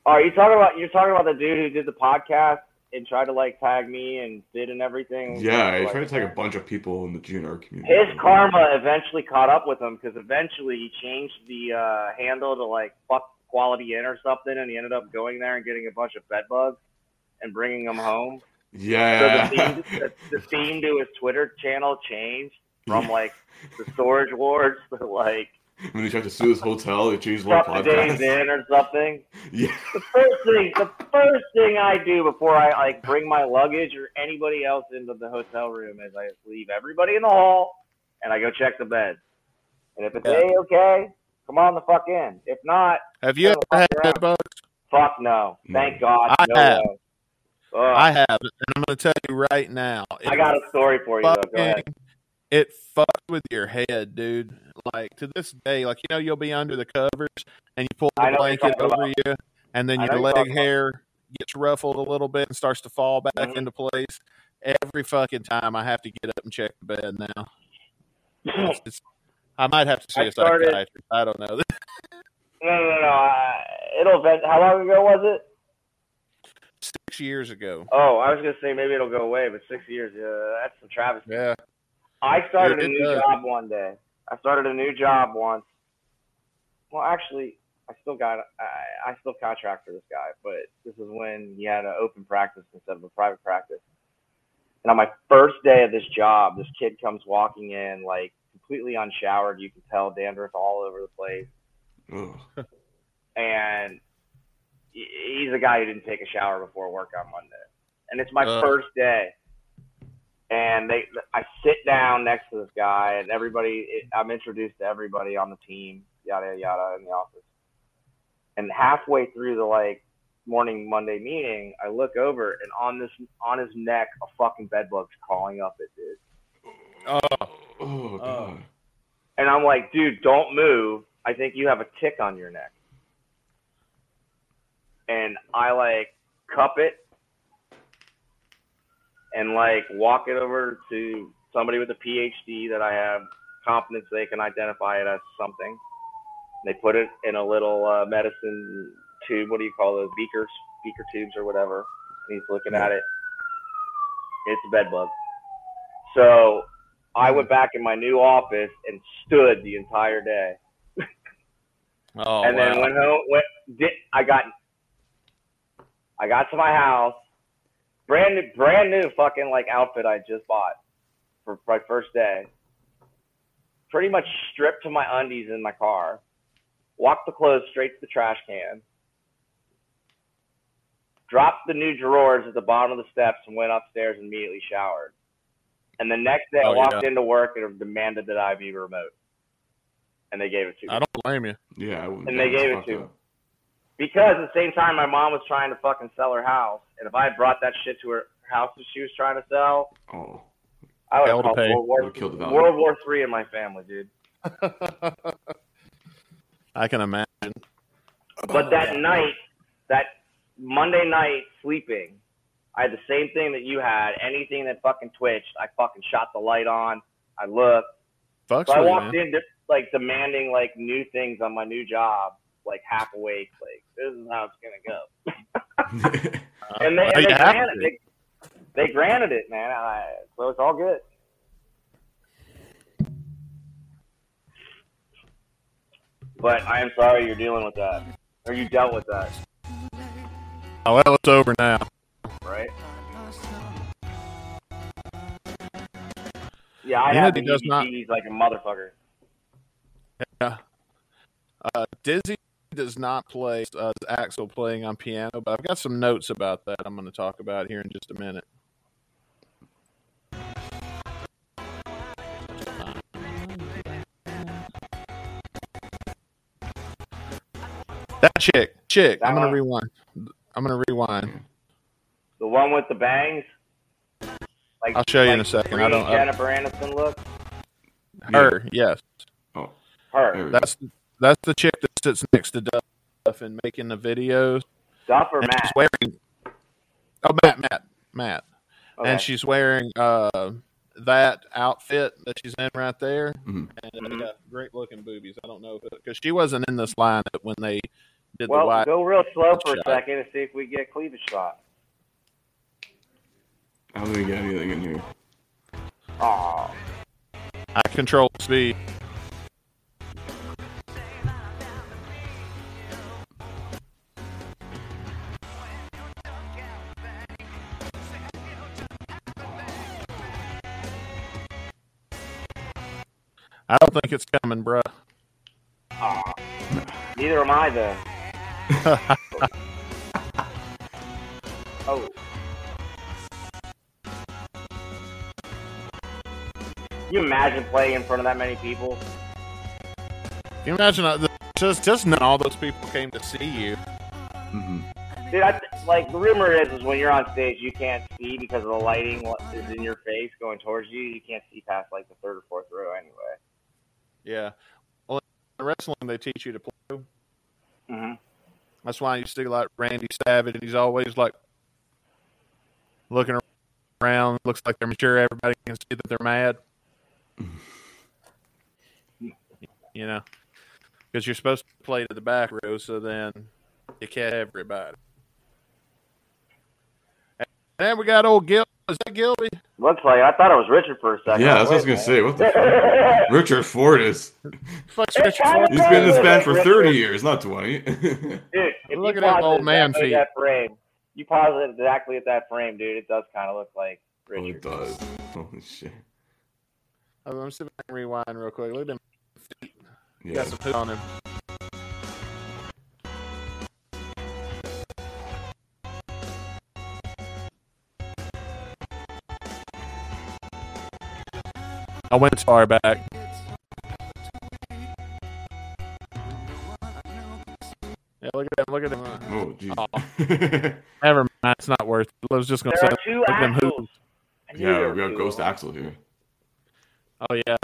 Are you talking about you're talking about the dude who did the podcast and tried to like tag me and did and everything? Yeah, I Like, tried to tag a bunch of people in the GNR community. His karma eventually caught up with him because eventually he changed the uh, handle to like fuck quality in or something, and he ended up going there and getting a bunch of bed bugs and bringing them home. Yeah. So the theme, the, the theme to his Twitter channel changed from <laughs> like the storage wars to like <laughs> when he tried to sue his hotel, they changed the whole fuck the days podcast. in or something. <laughs> Yeah. the first thing the first thing I do before I like bring my luggage or anybody else into the hotel room is I leave everybody in the hall and I go check the bed. And if it's Yeah. a okay, come on the fuck in. If not, Have you ever had around. bed bugs? fuck no. No. Thank God. I no have. way. I have, and I'm going to tell you right now. I got a story for you though. Go ahead. It fucks with your head, dude. Like to this day, like you know, you'll be under the covers and you pull the know what you're blanket over you, and then your leg talking about. hair gets ruffled a little bit and starts to fall back Mhm. into place. Every fucking time, I have to get up and check the bed now. It's, <laughs> it's, I might have to see I a started- psychiatrist. I don't know. <laughs> No, no, no. I, it'll vent. How long ago was it? Six years ago. Oh, I was gonna say maybe it'll go away, but six years. Yeah, that's some travesty. Yeah. I started a new does. job one day. I started a new job once. Well, actually, I still got I, I still contract for this guy, but this is when he had an open practice instead of a private practice. And on my first day of this job, this kid comes walking in like completely unshowered. You can tell dandruff all over the place, Ugh. and he's a guy who didn't take a shower before work on Monday. And it's my Ugh. first day. And they, I sit down next to this guy, and everybody, I'm introduced to everybody on the team, yada yada, in the office. And halfway through the like morning Monday meeting, I look over and on this on his neck, a fucking bedbug's crawling up it, dude. Oh, Oh, oh. god. And I'm like, dude, don't move. I think you have a tick on your neck. And I like cup it and like walk it over to somebody with a PhD that I have confidence they can identify it as something. They put it in a little uh, medicine tube. What do you call those beakers, beaker tubes or whatever? And he's looking at it. It's a bed bug. So I went back in my new office and stood the entire day oh and then went home. Went, did, I got, I got to my house, brand new, brand new fucking like outfit I just bought for my first day. Pretty much stripped to my undies in my car. Walked the clothes straight to the trash can. Dropped the new drawers at the bottom of the steps and went upstairs and immediately showered. And the next day, Oh, I walked yeah. into work and demanded that I be remote. And they gave it to me. I don't blame you. Yeah, I wouldn't And they gave it to me. Because at the same time, my mom was trying to fucking sell her house, and if I had brought that shit to her house that she was trying to sell, Oh. I would Hell have called. World War, Would've killed the. World War Three in my family, dude. <laughs> I can imagine. But that night, that Monday night sleeping, I had the same thing that you had. Anything that fucking twitched, I fucking shot the light on. I looked. Fucks So I with you, walked man. in just like demanding like new things on my new job, like half awake, like this is how it's gonna go. <laughs> And they, and they granted to. they, they granted it, man. I, so it's all good. But I am sorry you're dealing with that, or you dealt with that, Oh, well, it's over now. right? Yeah, I Yeah, have he the does not- EBTs like a motherfucker. Yeah. Uh, Dizzy does not play uh, Axl playing on piano, but I've got some notes about that I'm going to talk about here in just a minute. That chick, chick. That I'm going one? to rewind. I'm going to rewind. The one with the bangs. Like, I'll show you in a second. I don't- I- Jennifer Aniston look. Her, yes, Oh, Her. there we go. that's that's the chick that sits next to Duff and making the videos. Duff or and Matt? she's wearing. Oh, Matt, Matt, Matt. Okay. and she's wearing uh, that outfit that she's in right there, mm-hmm. and Mhm. they got great looking boobies. I don't know because she wasn't in this line when they did the well, white. go real slow for a second and see if we get cleavage shot. I don't even get anything in here. Aw. I control the speed. I don't think it's coming, bruh. Aw. Neither am I though. <laughs> Oh. Can you imagine playing in front of that many people? Can you imagine uh, the- just just not all those people came to see you? hmm Dude, I, like the rumor is, is when you're on stage, you can't see because of the lighting is in your face going towards you. You can't see past like the third or fourth row anyway. Yeah. Well, in wrestling they teach you to play. hmm That's why you see like Randy Savage, and he's always like looking around. Looks like they're sure everybody can see that they're mad. <laughs> you know, because you're supposed to play to the back row, so then you catch everybody. And then we got old Gil. Is that Gilby? Looks like I thought it was Richard for a second. Yeah, that's what I was gonna say. What the fuck? <laughs> Richard Fortus. Fuck's Richard Fortus. He's been in this band for 30 years, not 20. <laughs> Dude, if Look you at that old man exactly feet. That frame. You pause it exactly at that frame, dude. It does kind of look like oh, it Richard. does. Holy shit. Oh, let me see if I can rewind real quick. Look at him. Yeah. Got some poop on him. I went far back. Yeah, look at him. Look at him. Oh, jeez. <laughs> Never mind. It's not worth. it. I was just gonna There say. are two look at them axles. hoops. I knew there yeah, we have two Ghost. Axl here. Oh yeah.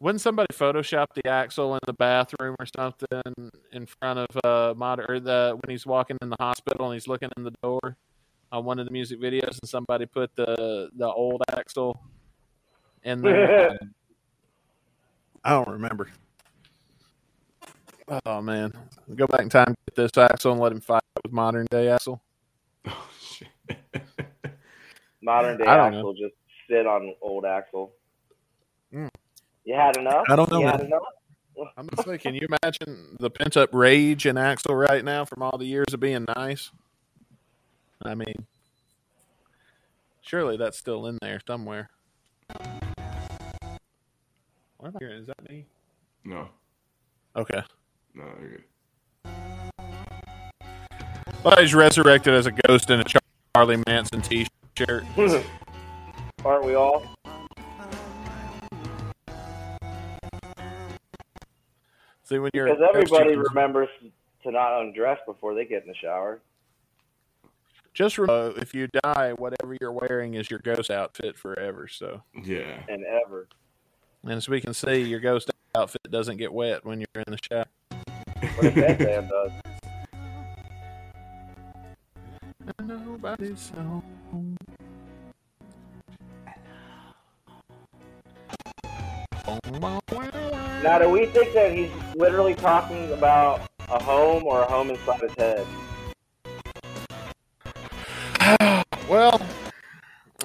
Wouldn't somebody Photoshop the Axl in the bathroom or something in front of uh mod or the when he's walking in the hospital and he's looking in the door on one of the music videos and somebody put the the old Axl in <laughs> there. I don't remember. Oh man. Go back in time, get this Axl and let him fight with modern day Axl. Oh shit. <laughs> Modern day I don't know. Axl just sit on old Axl. Mm. You had enough? I don't know, You had enough? <laughs> I'm gonna say, can you imagine the pent up rage in Axl right now from all the years of being nice? I mean, surely that's still in there somewhere. What am I hearing? Is that me? No, Okay. no, you're good. Well, he's resurrected as a ghost in a Charlie Manson T-shirt. <laughs> Aren't we all? See, when you're Because a ghost, everybody you remembers to not undress before they get in the shower. just remember, if you die, whatever you're wearing is your ghost outfit forever. So, Yeah. And ever. And as we can see, your ghost outfit doesn't get wet when you're in the shower. But if that man does. Nobody's home. Now, do we think that he's literally talking about a home or a home inside his head? <sighs> Well,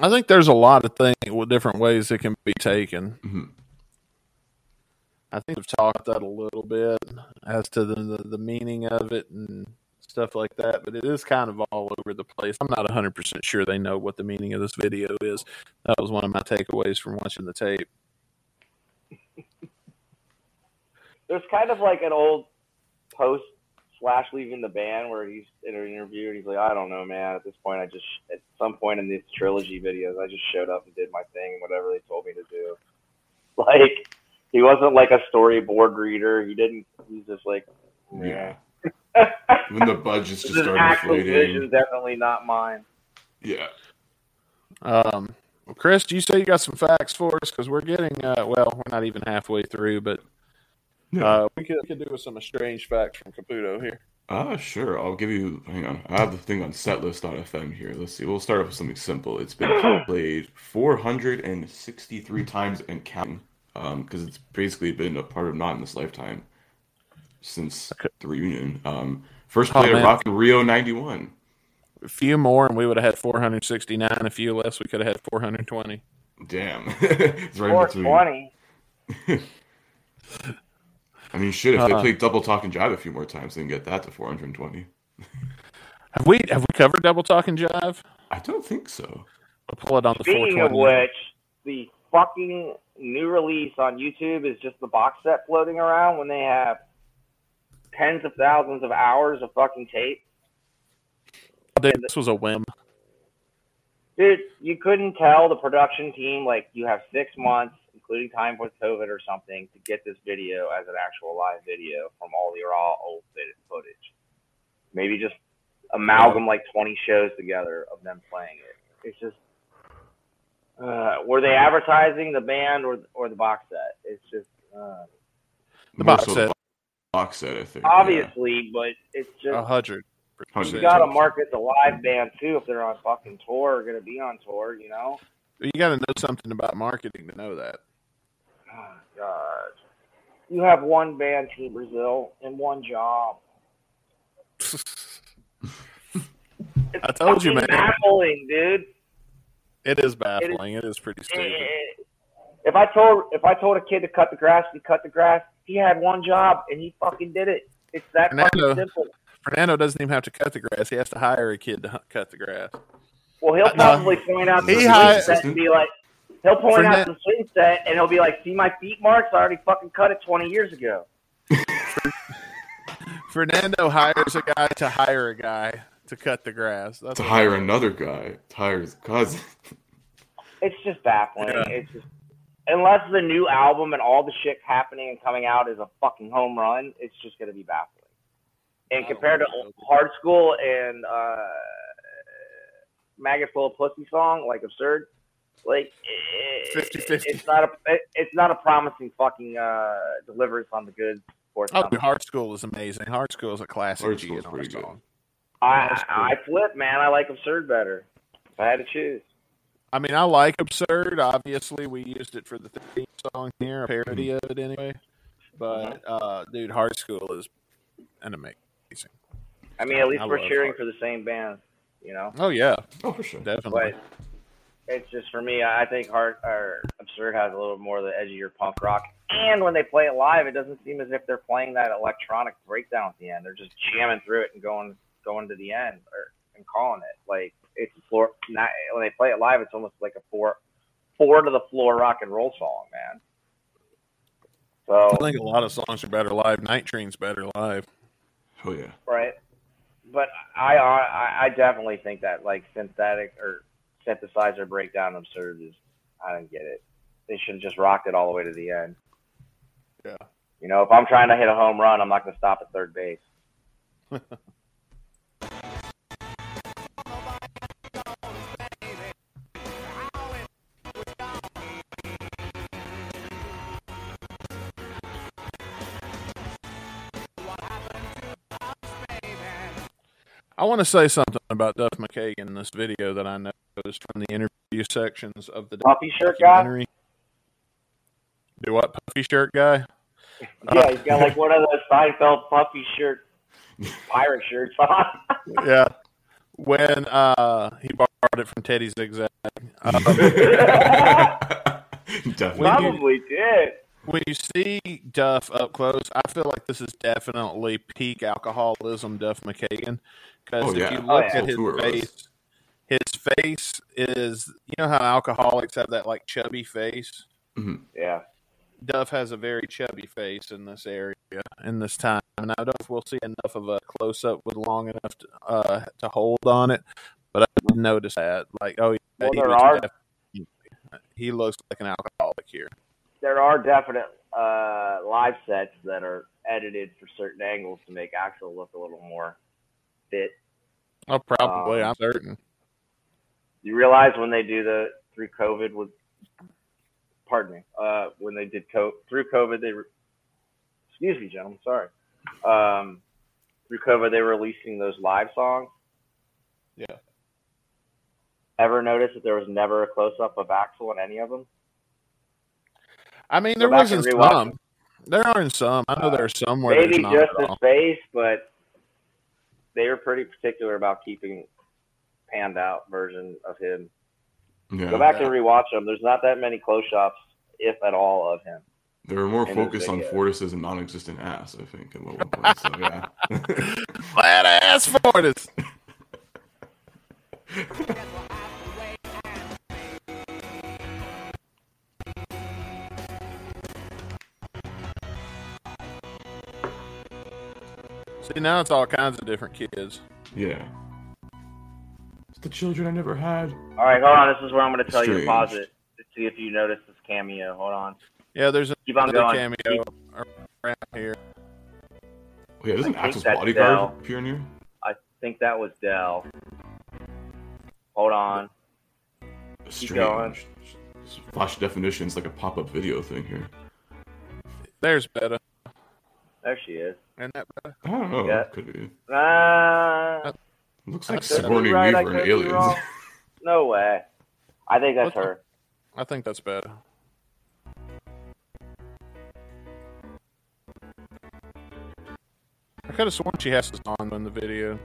I think there's a lot of things, with different ways it can be taken. Mhm. I think we've talked that a little bit as to the, the the meaning of it and stuff like that, but it is kind of all over the place. I'm not 100% sure they know what the meaning of this video is. That was one of my takeaways from watching the tape. <laughs> There's kind of like an old post slash leaving the band where he's in an interview and he's like, I don't know, man. At this point, I just at some point in these trilogy videos, I just showed up and did my thing, and whatever they told me to do. <laughs> Like he wasn't like a storyboard reader. He didn't. He's just like, Yeah. yeah. When <laughs> the budgets this just is started actual inflating. vision, definitely not mine. Yeah. Um, well, Chris, do you say you got some facts for us? Because we're getting, uh, well, we're not even halfway through, but Yeah. uh, we could, we could do with some strange facts from Caputo here. Ah, sure. I'll give you. Hang on. I have the thing on setlist.fm here. Let's see. We'll start off with something simple. It's been <coughs> played 463 times and counting. Um, because it's basically been a part of Not in This Lifetime since Okay. the reunion. Um, first Oh, played at. Rock in Rio '91. A few more, and we would have had 469. A few less, we could have had 420. Damn. <laughs> it's right in Four between. twenty. <laughs> I mean, shit. If they Uh-uh. played Double Talkin' Jive a few more times, they can get that to 420. <laughs> Have we have we covered double talkin' jive? I don't think so. We'll pull it on the 420. Speaking of which, the fucking new release on YouTube is just the box set floating around when they have tens of thousands of hours of fucking tape. Dude, this was a whim. Dude, you couldn't tell the production team like you have six months, including time with COVID or something, to get this video as an actual live video from all the raw old footage- footage. Maybe just amalgam like 20 shows together of them playing it. It's just, uh, were they advertising the band or or the box set? It's just uh, The box set. box set, I think. yeah. obviously, but it's just A hundred. Hundred. you percent. got to market the live band too if they're on fucking tour or going to be on tour. You know. You got to know something about marketing to know that. Oh, God. You have one band, Team Brazil, and one job. <laughs> I told you, man. Baffling, dude. It is baffling. It is pretty stupid. Eh, If I told if I told a kid to cut the grass, he cut the grass. He had one job and he fucking did it. It's that Fernando. simple. Fernando doesn't even have to cut the grass. He has to hire a kid to cut the grass. Well, he'll probably point out the He swing hi- set and be like, he'll point out the swing set and he'll be like, see my feet marks? I already fucking cut it 20 years ago. <laughs> Fernando hires a guy to hire a guy to cut the grass. That's to what- hire another guy, to hire his cousin. It's just baffling. Yeah. It's just unless the new album and all the shit happening and coming out is a fucking home run, it's just gonna be baffling. And I compared to don't. Hard Skool and uh, Maggot Full of Pussy song, like absurd, like it- 50-50. It's not a it, it's not a promising fucking uh, deliverance on the goods. For Oh, Hard Skool is amazing. Hard Skool is a classic Hard Skool's GNR pretty good. song. I Hard I flip, man. I like absurd better. If I had to choose. I mean, I like Absurd. Obviously, we used it for the theme song here, a parody of it anyway. But, uh, dude, Hard Skool is an amazing. I mean, at least I we're cheering Hard- for the same band, you know. Oh, yeah, Oh, for sure. definitely. But it's just for me. I think hard or absurd has a little more of the edgier punk rock. And when they play it live, it doesn't seem as if they're playing that electronic breakdown at the end. They're just jamming through it and going going to the end or and calling it like it's floor. Not, when they play it live, it's almost like a four four to the floor rock and roll song, man. So I think a lot of songs are better live. Night Train's better live. Oh yeah. right, but I I, I definitely think that like synthetic or synthesizer breakdown absurd is I don't get it. They should have just rocked it all the way to the end. Yeah. You know, if I'm trying to hit a home run, I'm not going to stop at third base. <laughs> I want to say something about Duff McKagan in this video that I noticed from the interview sections of the Puffy shirt guy? Do what, puffy shirt guy? Yeah, he's got like one of those Seinfeld puffy shirt, pirate shirts on. <laughs> yeah. When uh, he borrowed it from Teddy Zigzag. <laughs> Um, Definitely. When you- Probably did. when you see Duff up close, I feel like this is definitely peak alcoholism Duff McKagan. Because Oh, if yeah. you Oh, look yeah. at his Full tour was. face, his face is, you know how alcoholics have that like chubby face? Yeah. Duff has a very chubby face in this area in this time. And I don't know if we'll see enough of a close up with long enough to, uh, to hold on it, but I did notice that. Like, oh, yeah, Well, he, there are- def- he looks like an alcoholic here. There are definite uh, live sets that are edited for certain angles to make Axl look a little more fit. Oh, probably. Um, I'm certain. You realize when they do the through COVID with, pardon me, uh, when they did co- through COVID, they, re- excuse me, gentlemen, sorry, um, through COVID they were releasing those live songs. Yeah. Ever notice that there was never a close up of Axl in any of them? I mean, there back wasn't and rewatch some. There are in some. I know there are some where Maybe there's not just at his face, but they were pretty particular about keeping panned out version of him. Yeah. Go back Yeah. and rewatch them. There's not that many close shots, if at all, of him. They were more focused on video. Fortus's non-existent ass, I think, at one point. So yeah. <laughs> Flat ass Fortis. <laughs> See, now it's all kinds of different kids. yeah. It's the children I never had. All right, hold on. This is where I'm going to tell you to pause it to see if you notice this cameo. Hold on. Yeah, there's a Keep on another going. cameo around here. Oh, yeah, doesn't I think Axl's bodyguard Dell. appear in here? I think that was Dell. Hold on. Strange. Flash definitions like a pop-up video thing here. There's Beta. There she is. Isn't that Beta? I don't know. Yeah. Could be. Uh, Looks like could Sigourney right, Weaver and could be aliens. wrong. <laughs> no way. I think that's What the- her. I think that's bad. I could have sworn she has this on in the video.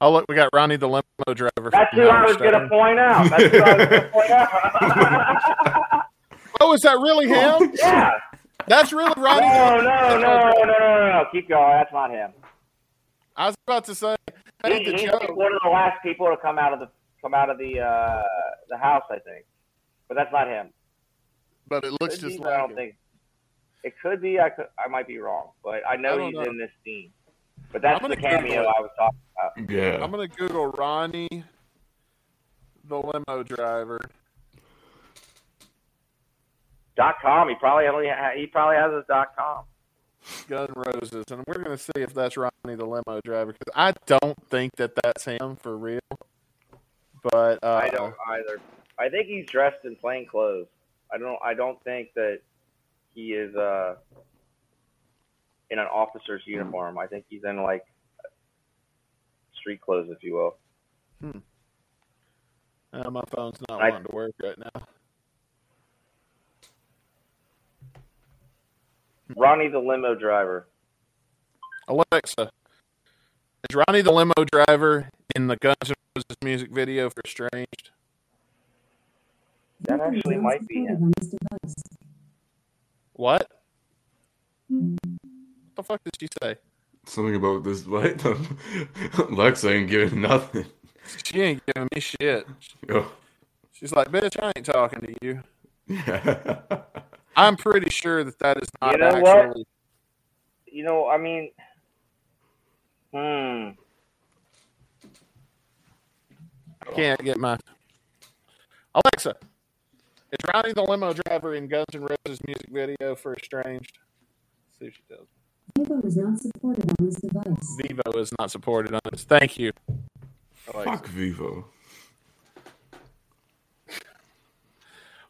Oh look, we got Ronnie the limo driver. That's who I Howard was going to point out. That's who I was going to point out. <laughs> Oh, is that really him? yeah. That's really Ronnie. no, the- no, no, no, no, no. Keep going. That's not him. I was about to say, He, made the he's joke. like one of the last people to come out of the come out of the uh, the house, I think. But that's not him. but it looks Could just be, but I don't him. think. It could be. I could. I might be wrong, but I know I he's know. in this scene. But that's the gonna Google cameo. I was talking about. Yeah. I'm gonna Google Ronnie, the limo driver. Dot com. He probably only ha- he probably has his dot com. Gun Roses, and we're gonna see if that's Ronnie the limo driver because I don't think that that's him for real. But uh, I don't either. I think he's dressed in plain clothes. I don't. I don't think that he is uh in an officer's uniform. I think he's in like street clothes, if you will. uh, my phone's not I- wanting to work right now. Ronnie the limo driver. Alexa, is Ronnie the limo driver in the Guns N' Roses music video for Estranged? That actually might be him. device. What? What the fuck did she say? Something about this <laughs> what? Lex ain't giving nothing. She ain't giving me shit. Oh. She's like, bitch, I ain't talking to you. <laughs> Yeah. I'm pretty sure that that is not You know what? actually. You know, I mean, hmm. I can't get my. Alexa, is Ronnie the limo driver in Guns N' Roses music video for Estranged? Let's see if she does. Vevo is not supported on this device. Vevo is not supported on this. Thank you. Alexa. Fuck Vevo.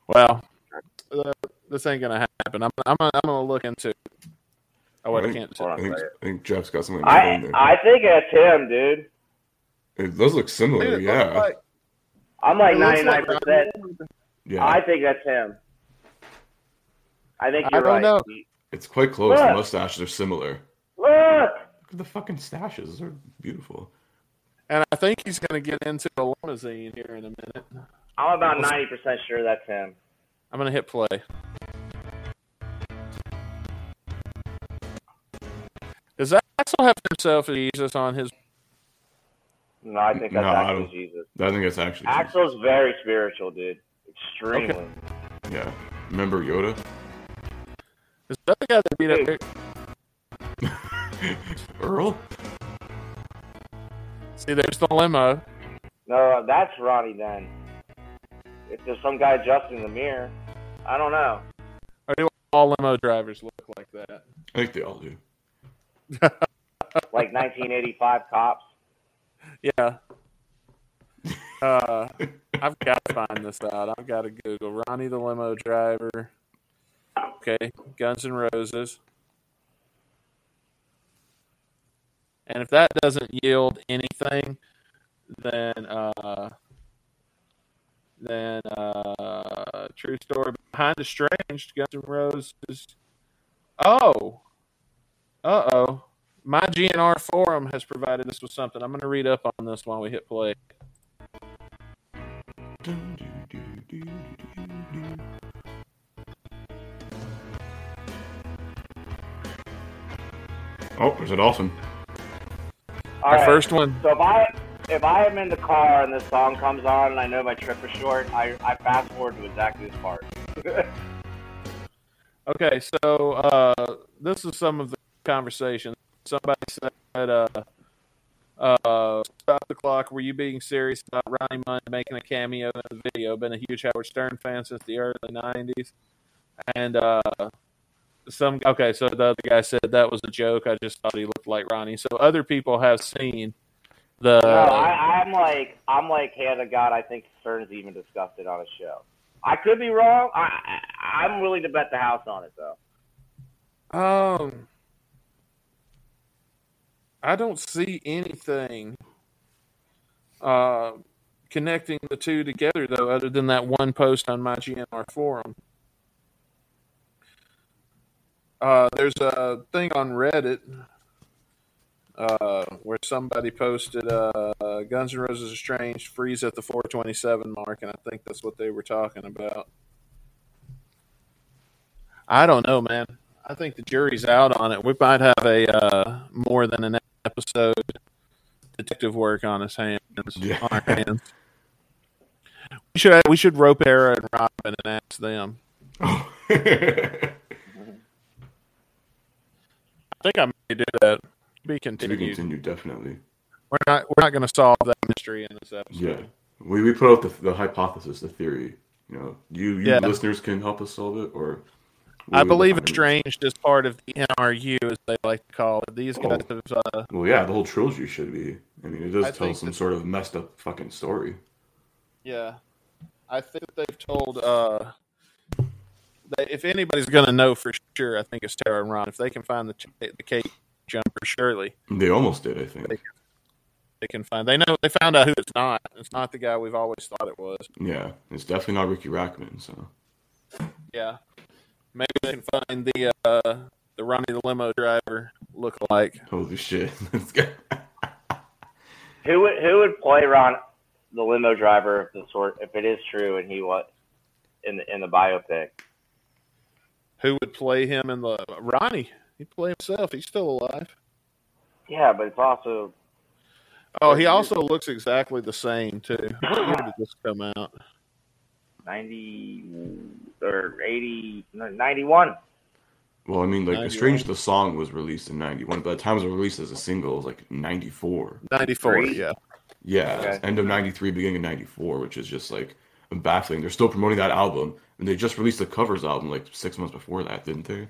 Well, uh, this ain't gonna happen. I'm, I'm, I'm gonna look into. it. Oh wait, I Right. can't. Hold I think, I think Jeff's got something I in there. I think that's him, dude. it does look similar, Dude, yeah. like- I'm like 99. Like percent yeah. I think that's him. I think I you're don't right. know. It's quite close. The mustaches are similar. Look, Look at the fucking stashes. Those are beautiful. And I think he's gonna get into a limousine here in a minute. I'm about ninety percent sure that's him. I'm gonna hit play. Does Axl have himself as Jesus on his? No, I think that's No, I actually don't- Jesus. I think it's actually. Axl's very spiritual, dude. Extremely. Yeah. Remember Yoda? Is that the guy that beat up? Hey. Eric? <laughs> Earl? See, there's the limo. No, that's Ronnie then. If there's some guy adjusting the mirror, I don't know. Or do all limo drivers look like that? I think they all do. <laughs> Like 1985 cops. Yeah. Uh, I've got to find this out. I've got to Google Ronnie the limo driver. Okay, Guns N' Roses. And if that doesn't yield anything, then uh, then uh, true story behind estranged Guns N' Roses. Oh, uh oh. My GNR forum has provided us with something. I'm going to read up on this while we hit play. Oh, there's a dolphin. All The right. first one. So if I if I am in the car and this song comes on and I know my trip is short, I, I fast forward to exactly this part. <laughs> Okay, so uh, this is some of the conversation. Somebody said, uh, uh, "Stop the clock." Were you being serious about Ronnie Mund making a cameo in the video? Been a huge Howard Stern fan since the early '90s, and uh, some okay. So the other guy said that was a joke. I just thought he looked like Ronnie. So other people have seen the. no, I, I'm like I'm like hand of God. I think Stern's even discussed it on a show. I could be wrong. I, I I'm willing to bet the house on it though. Um, I don't see anything uh, connecting the two together, though, other than that one post on my GNR forum. Uh, there's a thing on Reddit uh, where somebody posted uh, Guns N' Roses Estranged freeze at the 427 mark, and I think that's what they were talking about. I don't know, man. I think the jury's out on it. We might have a uh, more than an episode detective work on his hands. Yeah. On our hands. We should we should rope Era and Robin and ask them. Oh. <laughs> I think I may do that. Be to be continued. continued, definitely. We're not we're not going to solve that mystery in this episode. Yeah. We, we put out the, the hypothesis, the theory, You know, you, you Yeah. listeners can help us solve it, or I believe. Estranged is part of the NRU, as they like to call it. These guys Oh. have. Uh, Well, yeah, the whole trilogy should be. I mean, it does I tell some sort of messed up fucking story. yeah, I think they've told. Uh, they, if anybody's going to know for sure, I think it's Tara and Ron. If they can find the the Kate jumper, surely They almost did, I think. they can find. They know they found out who it's not. It's not the guy we've always thought it was. Yeah, it's definitely not Ricky Rachtman. So Yeah, maybe they can find the uh, the Ronnie the limo driver look-alike. holy shit, <laughs> Let's go. <laughs> Who would who would play Ron, the limo driver, if the sort if it is true and he was in the in the biopic? Who would play him in the Ronnie? He'd play himself. He's still alive. Yeah, but it's also Oh, he also looks exactly the same too. What did this come out? Ninety or 80, 91. Well, I mean, like, 91. Estranged the song was released in '91, but the time it was released as a single it was like '94. Ninety four. Three? Yeah. Yeah, Okay. end of '93, beginning of '94, which is just like baffling. They're still promoting that album, and they just released the covers album like six months before that, didn't they?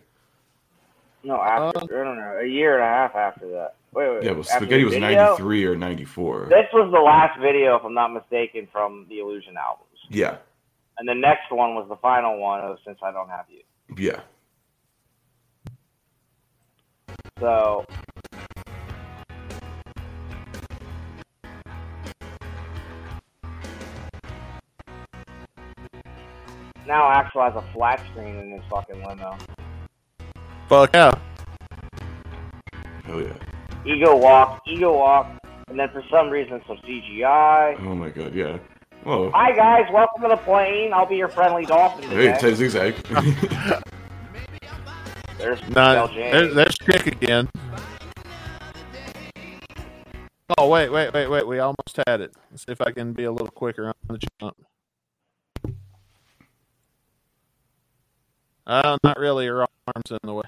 No, after uh, I don't know, a year and a half after that. Wait, wait. Yeah, well, Spaghetti was video? '93 or '94. This was the last video, if I'm not mistaken, from the Illusion albums, Yeah, and the next one was the final one of Since I Don't Have You. yeah. So now Axl has a flat screen in his fucking limo. Fuck yeah. Hell yeah. Ego walk, ego walk, and then for some reason some CGI. Oh my god, yeah. Oh, Hi guys, welcome to the plane. I'll be your friendly dolphin hey, today. Ted Zigzag. <laughs> There's Not, LJ. there, there's Chick again. Oh wait, wait, wait, wait. We almost had it. Let's see if I can be a little quicker on the jump. Uh, not really. Her arms in the way.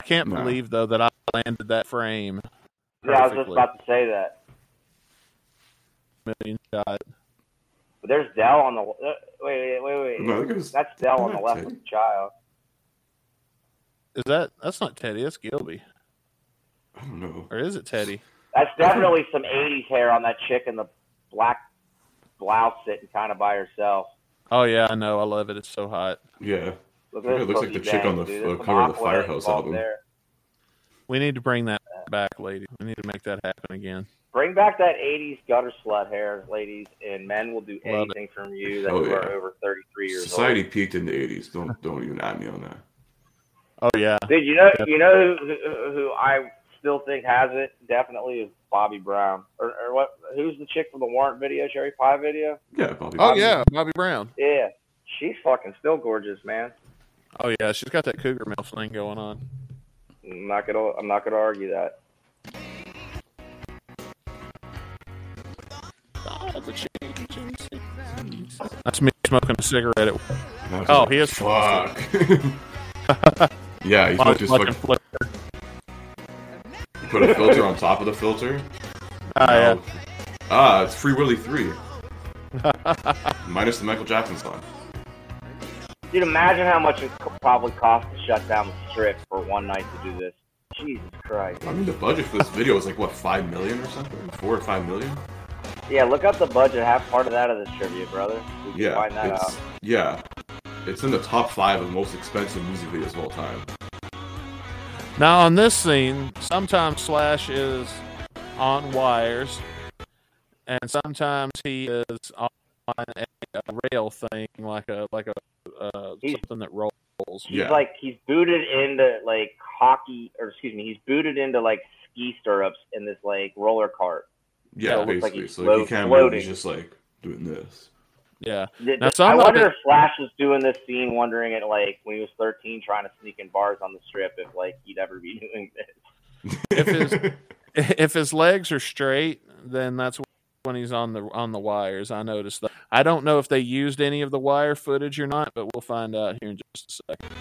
I can't No. believe though that I landed that frame. yeah, I was just about to say that. Million shot. But there's Dell on the uh, wait, wait, wait, wait. No, look That's Dell on the left Teddy. with the child. Is that? That's not Teddy. That's Gilby. I don't know. Or is it Teddy? That's definitely some '80s hair on that chick in the black blouse sitting kind of by herself. Oh yeah, I know. I love it. It's so hot. Yeah. Look Yeah, it looks like the chick on the dude. uh, cover of the Firehouse album. there. We need to bring that back, lady. We need to make that happen again. Bring back that '80s gutter slut hair, ladies, and men will do Love anything from you that Oh, who yeah. are over 33 years old. Society peaked in the '80s. Don't don't even at me on that. Oh yeah. old. Dude, you know, you know who, who, who I still think has it definitely is Bobbie Brown, or, or what? Who's the chick from the Warrant video, Cherry Pie video? Yeah, Bobbie. Oh, Brown. Oh yeah, Bobbie Brown. Yeah, she's fucking still gorgeous, man. Oh yeah, she's got that cougar milf thing going on. I'm not gonna, I'm not gonna argue that. That's me smoking a cigarette. At, Now Oh, like, he is- <laughs> Fuck. <laughs> yeah, he's while like just fucking like flicker. put a filter on top of the filter. Ah, yeah. Ah, it's Free Willy three. <laughs> Minus the Michael Jackson song. Dude, imagine how much it co- probably cost to shut down the strip for one night to do this. Jesus Christ. I mean, the budget for this video is like what five million or something, four or five million. Yeah, look up the budget. Have part of that of this trivia, brother. We can Yeah, find that it's out. yeah, it's in the top five of most expensive music videos of all time. Now on this scene, sometimes Slash is on wires, and sometimes he is on a, a rail thing, like a like a uh, something that rolls. He's Yeah. like he's booted into like hockey, or excuse me, he's booted into like ski stirrups in this like roller cart. Yeah, it looks like basically. he's so float- he can't move. He's just like doing this. Yeah. Now, th- some I wonder it- if Slash was doing this scene, wondering at like when he was 13, trying to sneak in bars on the strip, if like he'd ever be <laughs> doing this. If his <laughs> if his legs are straight, then that's when he's on the on the wires. I noticed that. I don't know if they used any of the wire footage or not, but we'll find out here in just a second.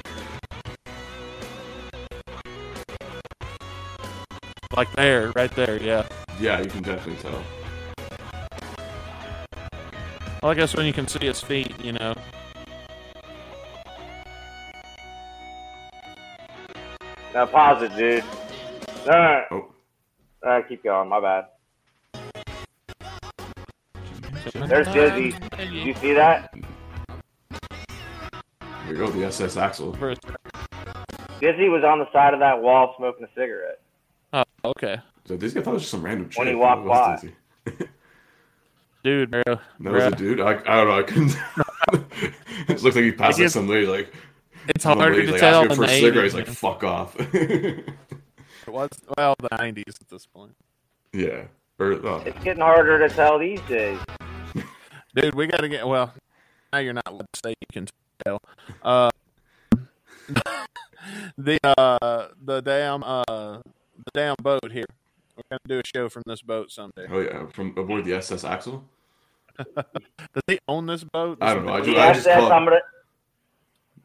Like there, right there, yeah. Yeah, you can definitely tell. Well, I guess when you can see his feet, you know. Now pause it, dude. No, no, no. Oh, All right, keep going. My bad. There's Dizzy. Did you see that? here you go, the SS Axl. Dizzy was on the side of that wall smoking a cigarette. Oh, okay, So this guy thought it was just some random chick. When he walked by. Dizzy. <laughs> dude, bro. That bro. was a dude. I, I don't know. I couldn't. <laughs> it looks like he passed It like is- some lady. Like It's some harder lady, to like, tell asking in for the a cigarette. He's like, "Fuck off." It was well the nineties at this point. yeah. Or, oh, It's getting harder to tell these days. <laughs> Dude, we gotta get well. Now you're not allowed to say you can tell. Uh, the uh the damn uh the damn boat here. We're gonna do a show from this boat someday. oh yeah, from aboard the SS Axl. <laughs> Does he own this boat? I don't know. I The just, I just SS, call I'm gonna.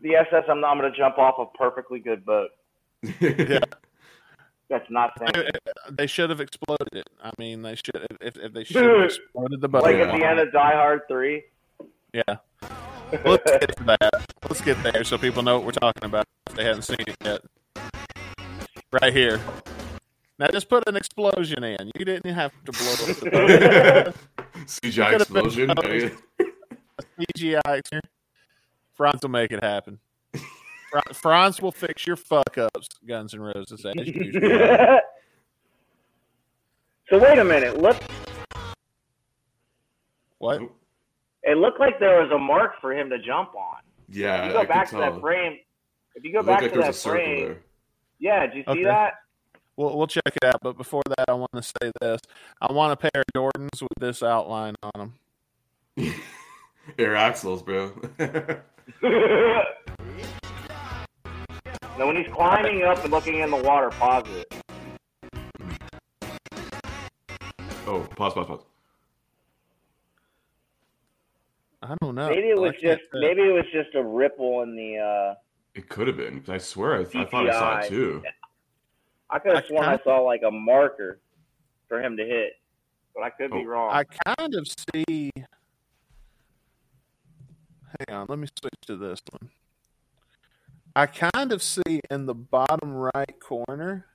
The SS, I'm, I'm gonna jump off a perfectly good boat. <laughs> yeah. That's not saying. They should have exploded it. I mean, they should if, if they should have exploded the boat. Like Yeah. at the end of Die Hard Three. Yeah. Let's get to that. Let's get there so people know what we're talking about if they haven't seen it yet. Right here. Now just put an explosion in. You didn't have to blow up the. <laughs> CGI explosion. close. CGI. experience. Franz will make it happen. Franz will fix your fuck ups, Guns and Roses. As <laughs> usual. so wait a minute. Look, What? it looked like there was a mark for him to jump on. Yeah, If you go I back to tell. that frame, if you go It back like to there that was a frame, there. yeah, did you see Okay. that? We'll, we'll check it out. But before that, I want to say this. I want a pair of Jordans with this outline on them. <laughs> Air axles, bro. <laughs> now, when he's climbing up and looking in the water, pause it. oh, pause, pause, pause. I don't know. Maybe it was can't just tell. maybe it was just a ripple in the. uh It could have been. I swear, I, I thought I saw it too. I could have sworn I kinda- saw like a marker for him to hit, but I could be Oh. wrong. I kind of see. Hang on, let me switch to this one. I kind of see in the bottom right corner.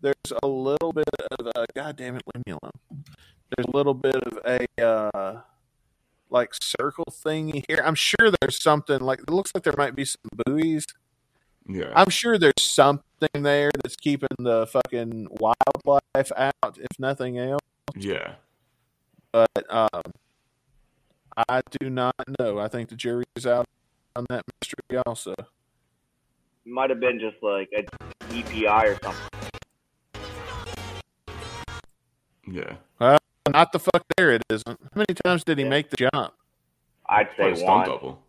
There's a little bit of a. God damn it, leave me alone. There's a little bit of a uh, like circle thingy here. I'm sure there's something like it looks like there might be some buoys. Yeah. I'm sure there's something there that's keeping the fucking wildlife out, if nothing else. yeah. but um, I do not know. I think the jury's out on that mystery also. It might have been just like a DPI or something. Yeah. Not the fuck there it isn't. How many times did he Yeah. make the jump? I'd say Probably a stunt one. double.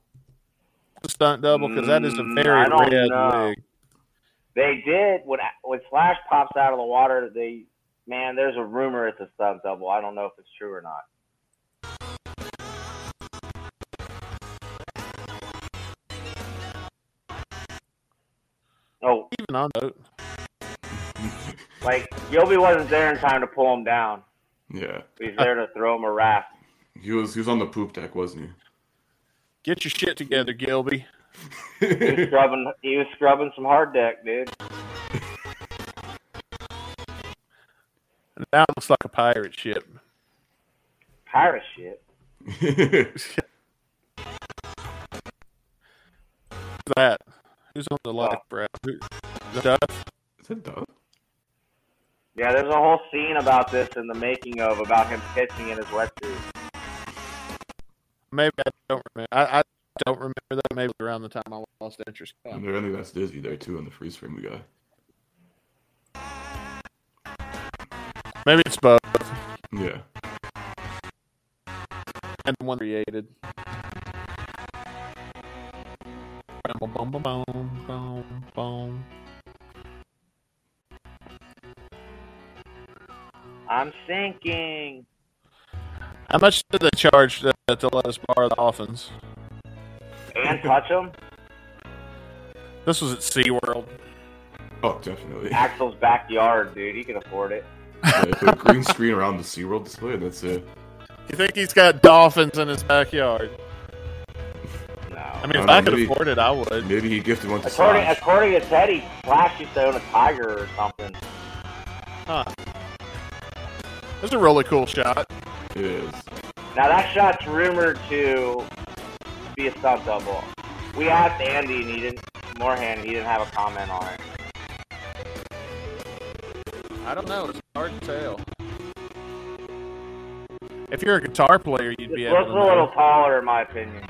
The stunt double because that is a Mm, very red know. wig. They did when when Slash pops out of the water. They man, there's a rumor it's a stunt double. I don't know if it's true or not. Oh, Even on note, <laughs> like Gilby wasn't there in time to pull him down. Yeah. He's there to throw him a raft. He was he was on the poop deck, wasn't he? get your shit together, Gilby. He was scrubbing. He was scrubbing some hard deck, dude. Now it looks like a pirate ship. Pirate ship. Who's <laughs> that? Who's on the life raft? Who- Duff? Is that Duff? Yeah, there's a whole scene about this in the making of about him pitching in his wetsuit. Maybe I don't remember. I, I don't remember that. Maybe around the time I lost interest. And there, I think that's Dizzy there too on the freeze frame we got. Maybe it's both. Yeah. and one created. Boom, boom, boom, boom, boom, boom. I'm sinking. How much did they charge to, to let us borrow the dolphins? And touch him. This was at SeaWorld. Oh, definitely. <laughs> Axl's backyard, dude. He can afford it. Yeah, put a green screen around the SeaWorld display, and that's it. You think he's got dolphins in his backyard? No. I mean, I if don't I could maybe- afford it, I would. Maybe he gifted one to according, Slash. according to Teddy, Slash used to own a tiger or something. Huh. That's a really cool shot. It is. Now that shot's rumored to be a stunt double. We asked Andy and he didn't. Morahan, he didn't have a comment on it. I don't know. It's hard to tell. If you're a guitar player, you'd Just be able looks to a little taller, in my opinion.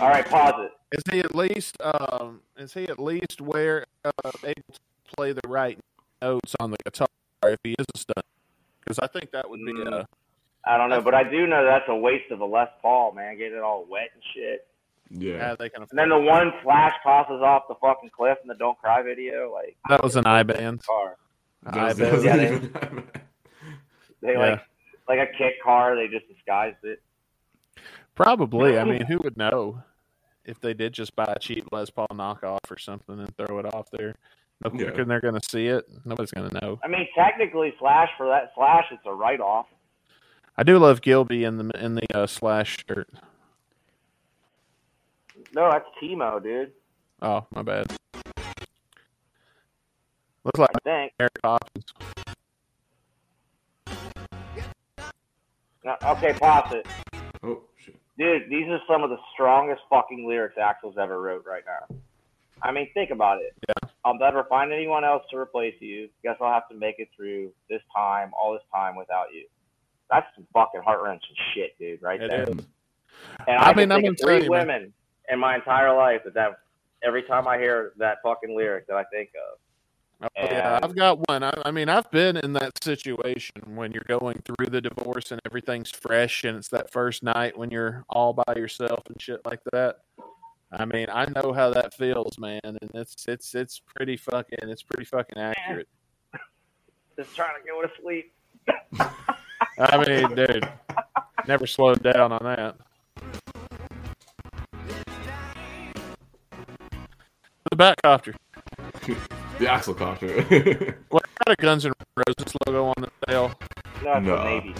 All right, pause it. Is he at least um, is he at least where uh, able to play the right notes on the guitar if he is a stunt? Because I think that would be Mm. a I don't know, but I do know that's a waste of a Les Paul, man. Getting it all wet and shit. Yeah. yeah they can. And then the one Slash tosses off the fucking cliff in the "Don't Cry" video, like That was an I band. car. I Does- bet. Yeah, they- <laughs> They Yeah. like like a kit car. They just disguised it. Probably. I mean, who would know if they did just buy a cheap Les Paul knockoff or something and throw it off there? No Yeah. than they're going to see it. Nobody's going to know. I mean, technically, Slash for that Slash, it's a write off. I do love Gilby in the in the uh, slash shirt. No, that's Timo, dude. Oh, my bad. Looks like I think. Eric Hopkins. No, okay, pause it. oh shit. Dude, these are some of the strongest fucking lyrics Axl's ever wrote right now. I mean, think about it. Yeah. I'll never find anyone else to replace you. Guess I'll have to make it through this time, all this time without you. That's some fucking heart wrenching shit, dude, right It there. is. And I I, mean, I'm three you, man. women in my entire life that that every time I hear that fucking lyric that I think of. Oh, yeah, I've got one. I, I mean, I've been in that situation when you're going through the divorce and everything's fresh, and it's that first night when you're all by yourself and shit like that. I mean, I know how that feels, man, and it's it's it's pretty fucking it's pretty fucking accurate. <laughs> Just trying to go to sleep. <laughs> I mean, dude, never slowed down on that. The Batcopter. The Axl Copter. Well, it's got a Guns N' Roses logo on the tail. No, it's No. the Navy.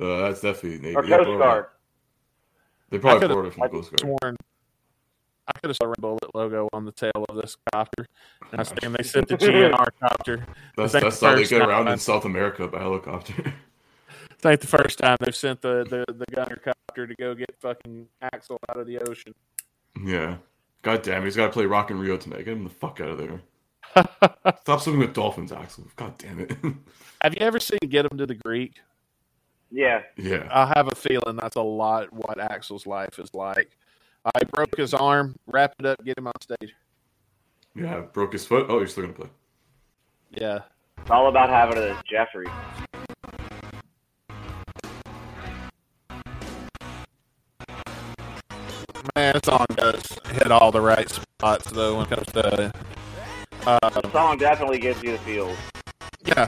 uh, that's definitely Navy. Or They Coast probably- Guard. They probably could've- it from I Coast Guard. sworn I could have saw a bullet logo on the tail of this copter. And I was thinking they sent the <laughs> GNR copter. That's, This ain't that's the how they get around in South America by helicopter. <laughs> It's like the first time they've sent the, the, the gunner copter to go get fucking Axl out of the ocean. yeah. God damn, it, he's got to play Rock in Rio tonight. Get him the fuck out of there. <laughs> Stop swimming with dolphins, Axl. God damn it. <laughs> Have you ever seen Get Him to the Greek? Yeah. yeah. I have a feeling that's a lot what Axl's life is like. I broke his arm, wrap it up, get him on stage. Yeah. Broke his foot. Oh, you're still going to play. Yeah. It's all about having it as Jeffrey. That song does hit all the right spots, though, when it comes to. Uh, The song definitely gives you the feels. yeah.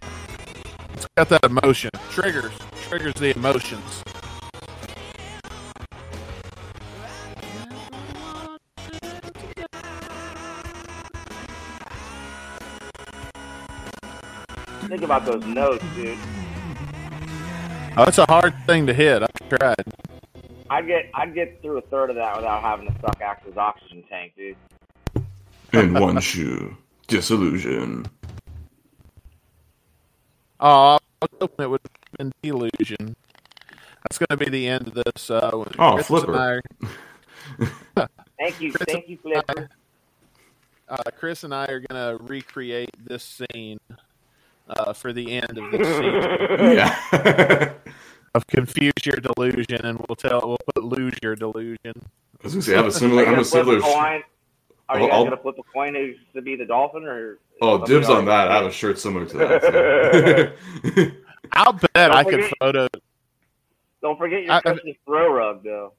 It's got that emotion. Triggers. Triggers the emotions. Think about those notes, dude. Oh, it's a hard thing to hit. I've tried. I'd get I'd get through a third of that without having to suck Axl's oxygen tank, dude. In one shoe. Disillusion. Oh, I was hoping it would have been delusion. That's going to be the end of this. Uh, Oh, Chris Flipper. and I- <laughs> Thank you, Chris- thank you, Flipper. uh, Chris and I are going to recreate this scene uh, for the end of this <laughs> season Yeah. <laughs> of confuse your delusion, and we'll tell we'll put lose your delusion. I was gonna say I have a similar. I'm a similar. a coin? Are you guys I'll- gonna flip a coin who's to be the dolphin or? Oh, dibs on else? that. I have a shirt similar to that. so. <laughs> I'll bet I could forget- photo Don't forget your I- I- Christmas throw rug, though.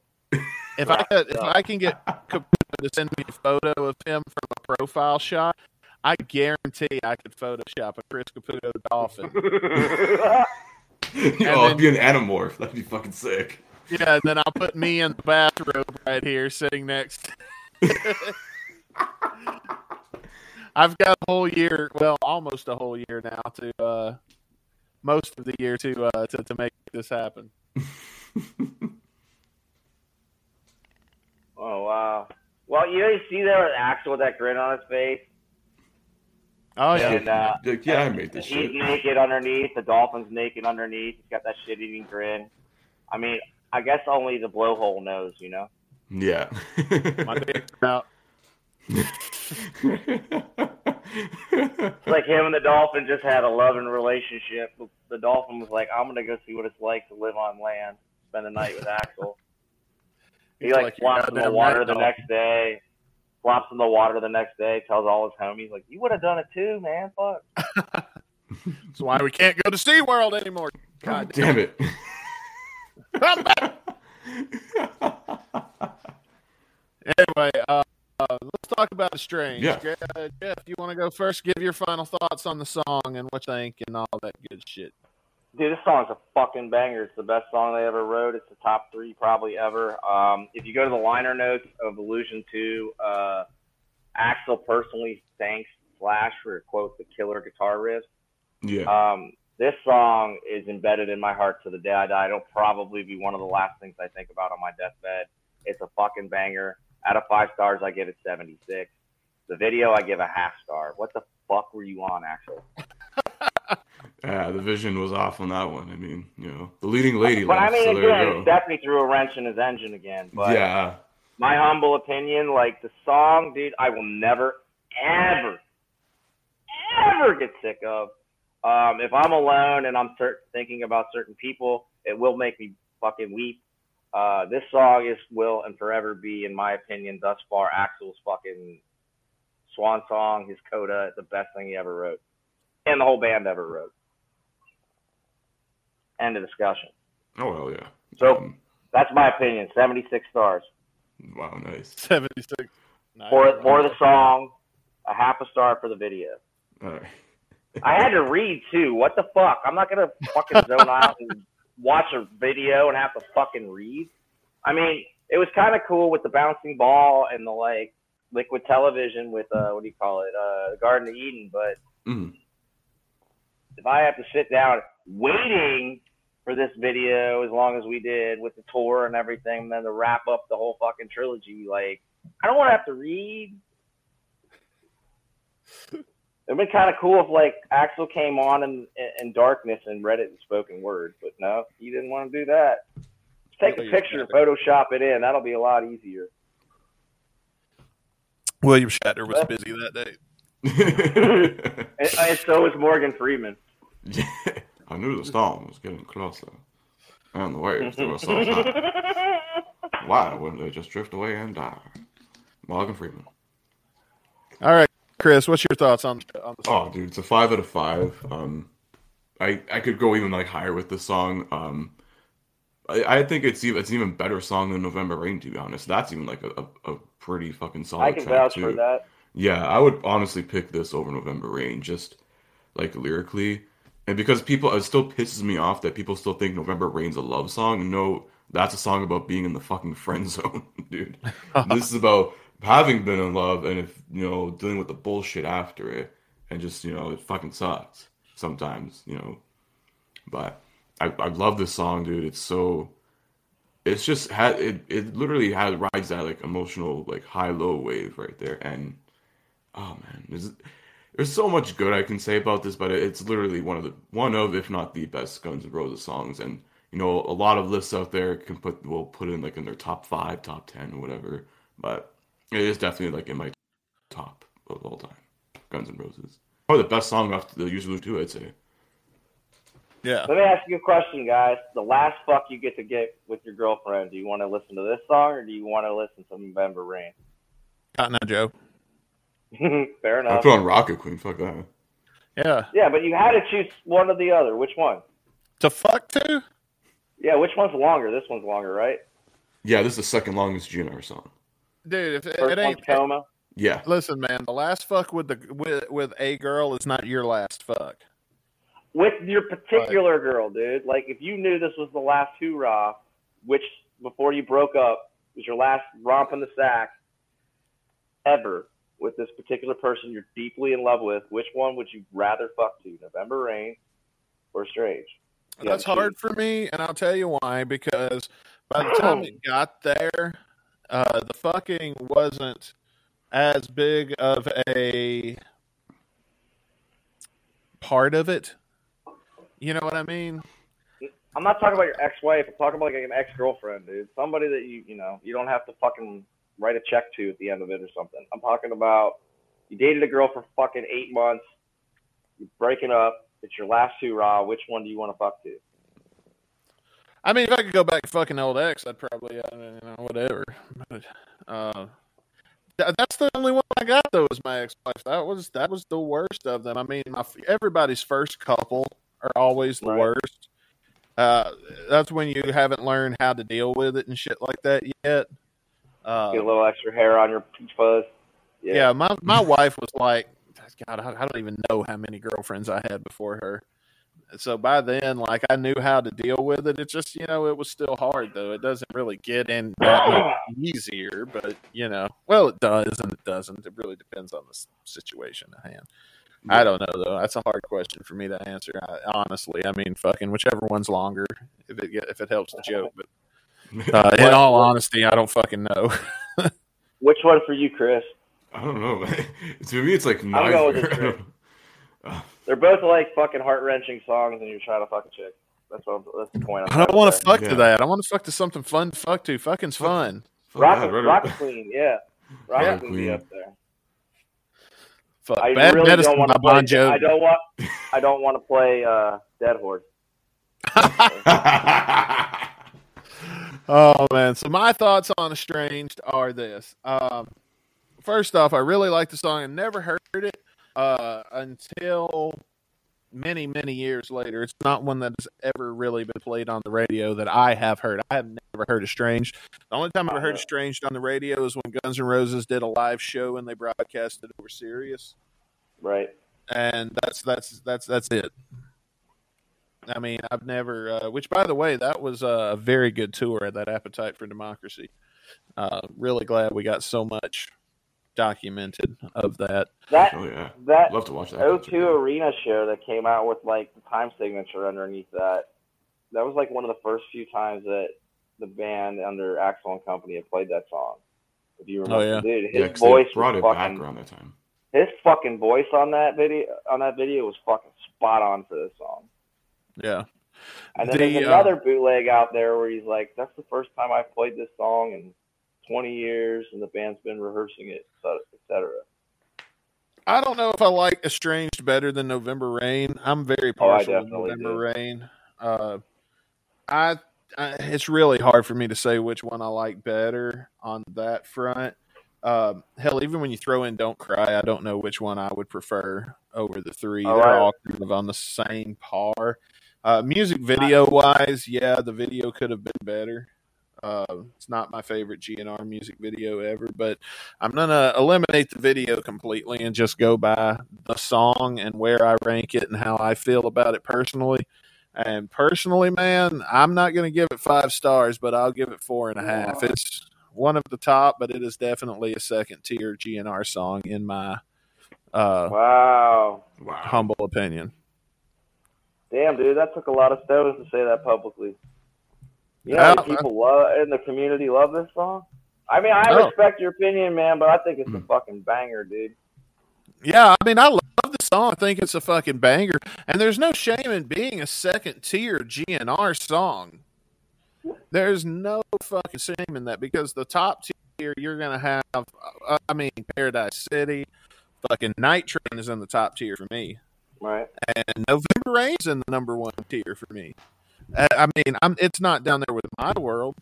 if I could, if I can get <laughs> Caputo to send me a photo of him from a profile shot. I guarantee I could Photoshop a Chris Caputo dolphin. <laughs> <laughs> oh, then- I'd be an anamorph. That'd be fucking sick. Yeah, and then I'll put me in the bathrobe right here, sitting next. <laughs> I've got a whole year, well, almost a whole year now to uh, most of the year to uh, to to make this happen. <laughs> Oh wow. Well, you know, you see there with Axl with that grin on his face, Oh yeah, and uh, Like, yeah, I made this he's shit. naked underneath. The dolphin's naked underneath. He's got that shit-eating grin. I mean, I guess only the blowhole knows, you know. Yeah. my dick's out. It's like him and the dolphin just had a loving relationship. The dolphin was like, "I'm gonna go see what it's like to live on land, spend the night with Axl." <laughs> He He's like, like your flops in the water the dog. next day. Flops in the water the next day. Tells all his homies like, "You would have done it too, man. Fuck." <laughs> That's why we can't go to SeaWorld anymore. God God damn it. damn it. <laughs> Anyway, uh, uh, let's talk about Estranged. Yeah. Jeff, uh, Jeff, you want to go first? Give your final thoughts on the song and what you think and all that good shit. Dude, this song's a fucking banger. It's the best song they ever wrote. It's the top three probably ever. Um, if you go to the liner notes of Illusion 2, uh, Axl personally thanks Slash for quote the killer guitar riff. Yeah. Um, this song is embedded in my heart to the day I die. It'll probably be one of the last things I think about on my deathbed. It's a fucking banger. Out of five stars, I give it 76. The video, I give a half star. What the fuck were you on, Axl? Yeah, the vision was off on that one. I mean, you know, the leading lady But I mean, so again. Stephanie threw a wrench in his engine again. But yeah. my humble opinion, like the song, dude, I will never, ever, ever get sick of. Um, if I'm alone and I'm cer- thinking about certain people, it will make me fucking weep. Uh, this song is will and forever be, in my opinion, thus far, Axl's fucking swan song, his coda, the best thing he ever wrote, and the whole band ever wrote. End of discussion. Oh, well, yeah. So- Um, That's my opinion. 76 stars. wow, nice. 76. for for the song, a half a star for the video. All right. I had to read too. What the fuck? I'm not gonna fucking zone out and watch a video and have to fucking read. I mean, it was kind of cool with the bouncing ball and the like liquid television with uh what do you call it uh the Garden of Eden. But Mhm. if I have to sit down waiting for this video as long as we did with the tour and everything, and then to wrap up the whole fucking trilogy, like I don't want to have to read. <laughs> It'd been kind of cool if like Axl came on in, in darkness and read it in spoken word, but no, he didn't want to do that. Just take a picture and Photoshop it in. That'll be a lot easier. William Shatner was busy that day. <laughs> <laughs> And, and so was Morgan Freeman. Yeah. I knew the storm was getting closer. And the waves, they were so high. <laughs> Why wouldn't they just drift away and die? Morgan Freeman. All right, Chris, what's your thoughts on on the song? Oh, dude, it's a five out of five. Um, I I could go even like higher with this song. Um, I, I think it's even it's an even better song than November Rain. To be honest, that's even like a, a, a pretty fucking solid I can track vouch too. for that. Yeah, I would honestly pick this over November Rain, just like lyrically, and because people it still pisses me off that people still think November Rain's a love song. No, that's a song about being in the fucking friend <laughs> zone, dude. <laughs> this is about having been in love and if you know dealing with the bullshit after it, and just you know it fucking sucks sometimes, you know. But I I love this song, dude. It's so it's just had it it literally had rides that like emotional like high low wave right there and oh man there's there's so much good I can say about this but it's literally one of the one of if not the best Guns N' Roses songs and you know a lot of lists out there can put will put in like in their top 5 top 10 whatever but it is definitely like in my top of all time Guns N' Roses probably the best song off the Use usual two I'd say Yeah. Let me ask you a question, guys. The last fuck you get to get with your girlfriend, do you want to listen to this song or do you want to listen to November Rain? Cotton Eye Joe. <laughs> Fair enough. I enough. put on Rocket Queen fuck that Yeah. Yeah, but you had to choose one or the other. Which one? To fuck to? Yeah, which one's longer? This one's longer, right? yeah this is the second longest GNR song Dude, if it, First it ain't one's Coma. yeah Listen, man, the last fuck with the with, with a girl is not your last fuck. With your particular girl, dude. Like, if you knew this was the last hoorah, which before you broke up was your last romp in the sack ever with this particular person you're deeply in love with, which one would you rather fuck to? November Rain or Strange? Yeah, That's hard for me, and I'll tell you why. Because by the time it <clears throat> got there, uh, the fucking wasn't as big of a part of it. You know what I mean? I'm not talking about your ex-wife. I'm talking about like an ex-girlfriend, dude. Somebody that you you know you don't have to fucking write a check to at the end of it or something. I'm talking about you dated a girl for fucking eight months. You're breaking up. It's your last hurrah. Which one do you want to fuck to? I mean, if I could go back to fucking old ex, I'd probably, uh, you know, whatever. But, uh, th- that's the only one I got though. Was my ex-wife. That was that was the worst of them. I mean, my, everybody's first couple are always the Right. worst. Uh, that's when you haven't learned how to deal with it and shit like that yet. Uh, Get a little extra hair on your peach fuzz. yeah. my my wife was like, God, I, I don't even know how many girlfriends I had before her. So by then, like I knew how to deal with it. It just you know it was still hard though. It doesn't really get much easier, but you know, well it does and it doesn't. It really depends on the situation at hand. I don't know though. That's a hard question for me to answer. I, honestly, I mean, fucking whichever one's longer, if it if it helps the joke. But uh, in all honesty, I don't fucking know. <laughs> Which one for you, Chris? I don't know. <laughs> to me, it's like I'm going with neither. the I don't- They're both like fucking heart wrenching songs, and you're trying to fuck a chick. That's what. I'm, that's the point. I'm I don't want to fuck Yeah. to that. I want to fuck to something fun to fuck to. Fucking's fun. fuck Rocket, that, right- Rocket Queen, yeah. Rocket Yeah. Queen be up there. Fuck. I Bad really medicine don't want by to play. Bon Jovi. I don't want. I don't want to play uh, Dead Horse. <laughs> Oh man! So my thoughts on Estranged are this. Um, first off, I really like the song. I never heard it uh, until many, many years later. It's not one that has ever really been played on the radio that I have heard. I have never heard Estranged. The only time I ever heard Estranged on the radio is when Guns N' Roses did a live show and they broadcast it over Sirius. Right. and that's that's that's that's it. I mean, I've never. Uh, which, by the way, that was a very good tour. at That Appetite for Democracy. Uh, really glad we got so much documented of that. That oh yeah, that love to watch that. O2 Arena show that came out with like the time signature underneath that. That was like one of the first few times that the band under Axl and Company had played that song. If you remember, Oh, yeah. dude, his Yeah, 'cause they voice brought was it back around that time. his fucking voice on that video on that video was fucking spot on for this song. Yeah, And then The, there's uh, another bootleg out there where he's like, "That's the first time I've played this song in 20 years, and the band's been rehearsing it, so- et cetera." I don't know if I like Estranged better than November Rain. I'm very Oh, partial to November do. Rain. Uh, I, I it's really hard for me to say which one I like better on that front. Um, hell, even when you throw in "Don't Cry," I don't know which one I would prefer over the three. Oh, They're I- all kind of on the same par. Uh, music video wise, yeah, the video could have been better. Uh, it's not my favorite GNR music video ever, but I'm gonna eliminate the video completely and just go by the song and where I rank it and how I feel about it personally. And personally, man, I'm not gonna give it five stars, but I'll give it four and a half. It's one of the top, but it is definitely a second tier GNR song in my uh, Wow, Wow. humble opinion. Damn, dude, that took a lot of stones to say that publicly. You know, Yeah, how many people love in the community love this song. I mean, I Oh. respect your opinion, man, but I think it's a Mm. fucking banger, dude. Yeah, I mean, I love the song. I think it's a fucking banger, and there's no shame in being a second tier GNR song. There's no fucking shame in that because the top tier you're gonna have. uh, I mean, Paradise City, fucking Night Train is in the top tier for me, Right? and November Rain's in the number one tier for me. Uh, I mean, I'm it's not down there with my world,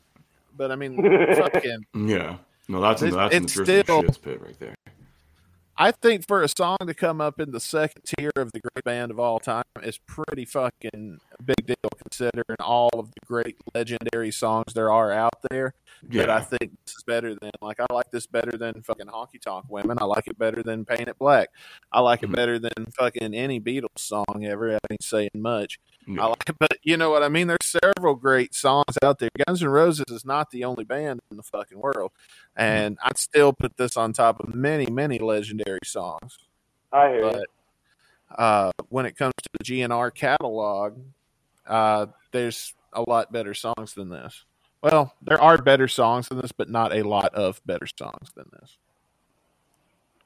but I mean, <laughs> fucking. Yeah. No, that's in, It's- that's in the it's still- shits pit right there. I think for a song to come up in the second tier of the great band of all time is pretty fucking big deal considering all of the great legendary songs there are out there. But I think this is better than like I like this better than fucking honky tonk women. I like it better than Paint It Black. I like it Mhm. better than fucking any Beatles song ever. I ain't saying much. Yeah. I like it, but you know what I mean. There's several great songs out there. Guns N' Roses is not the only band in the fucking world, and I'd still put this on top of many, many legendary songs. I hear you. But uh, when it comes to the GNR catalog, uh, there's a lot better songs than this. Well, there are better songs than this, but not a lot of better songs than this.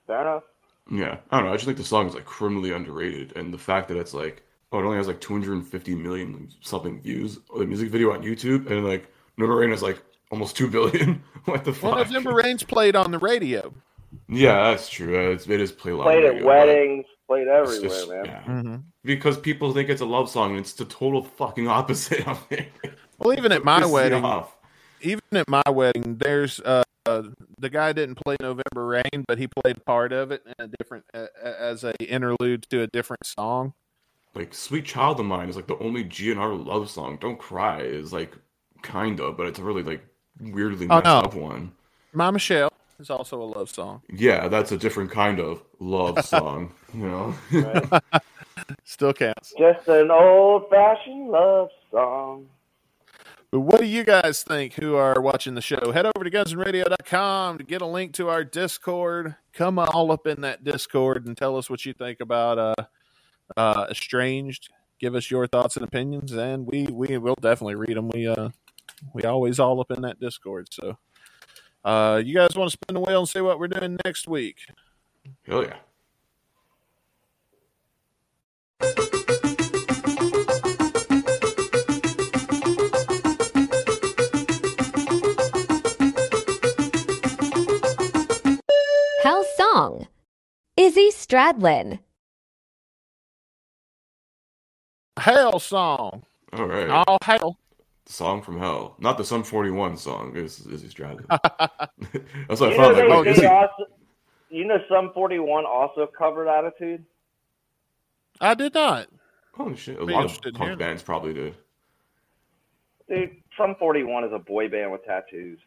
Fair enough. Yeah, I don't know. I just think the song is like criminally underrated, and the fact that it's like, oh, it only has like 250 million something views. The music video on YouTube, and like November Rain is like almost two billion. <laughs> what the fuck? Well, November Rain's played on the radio. Yeah, that's true. Uh, It's, it is played a lot. on Played at radio, but weddings, played everywhere, just- man. yeah. Mm-hmm. Because people think it's a love song, and it's the total fucking opposite of it. <laughs> Well, even at my wedding, even at my wedding, there's uh, uh, the guy didn't play November Rain, but he played a part of it in a different uh, as a interlude to a different song. like "Sweet Child of Mine" is like the only GNR love song. "Don't Cry" is like kind of, but it's a really like weirdly Oh, no. up one. My Michelle is also a love song. Yeah, that's a different kind of love <laughs> song. You know, Right? <laughs> Still counts. Just an old fashioned love song. What do you guys think who are watching the show? Head over to gunsonradio.com to get a link to our Discord. Come all up in that Discord and tell us what you think about uh, uh, Estranged. Give us your thoughts and opinions, and we we will definitely read them. We uh we always all up in that Discord. So, uh, you guys want to spin the wheel and see what we're doing next week? hell yeah. Song. Izzy Stradlin. Hell song. All right, All hell. song from hell, not the Sum 41 song. Is Izzy Stradlin? <laughs> That's what I You know, found. they, Like, oh, they Izzy, also, you know, Sum 41 also covered Attitude. I did not. holy shit, a lot of interested in hearing punk bands probably did. Dude, Sum 41 is a boy band with tattoos.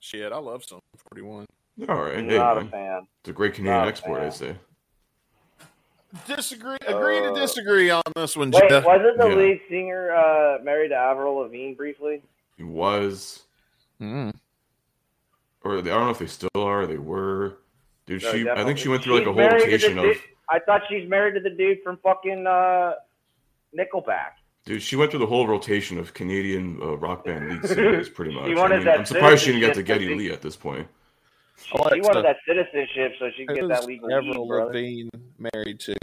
Shit, I love Sum 41. All right, I'm hey, not a man. fan. it's a great Canadian Not export, I say. Disagree. Agree to Uh, disagree on this one, Wait, Jeff. wasn't the Yeah. lead singer uh, married to Avril Lavigne briefly? He was, Mm. or they, I don't know if they still are. They were. Dude, No, she. I think she went through like a whole married to the rotation of. dude- I thought she's married to the dude from fucking uh, Nickelback. Dude, she went through the whole rotation of Canadian uh, rock band lead <laughs> singers, pretty much. I wanted mean, that I'm surprised she didn't get to citizenship, Getty. Lee at this point. She, she wanted that citizenship so she could get that Who's legal Avril weed, brother. Married to?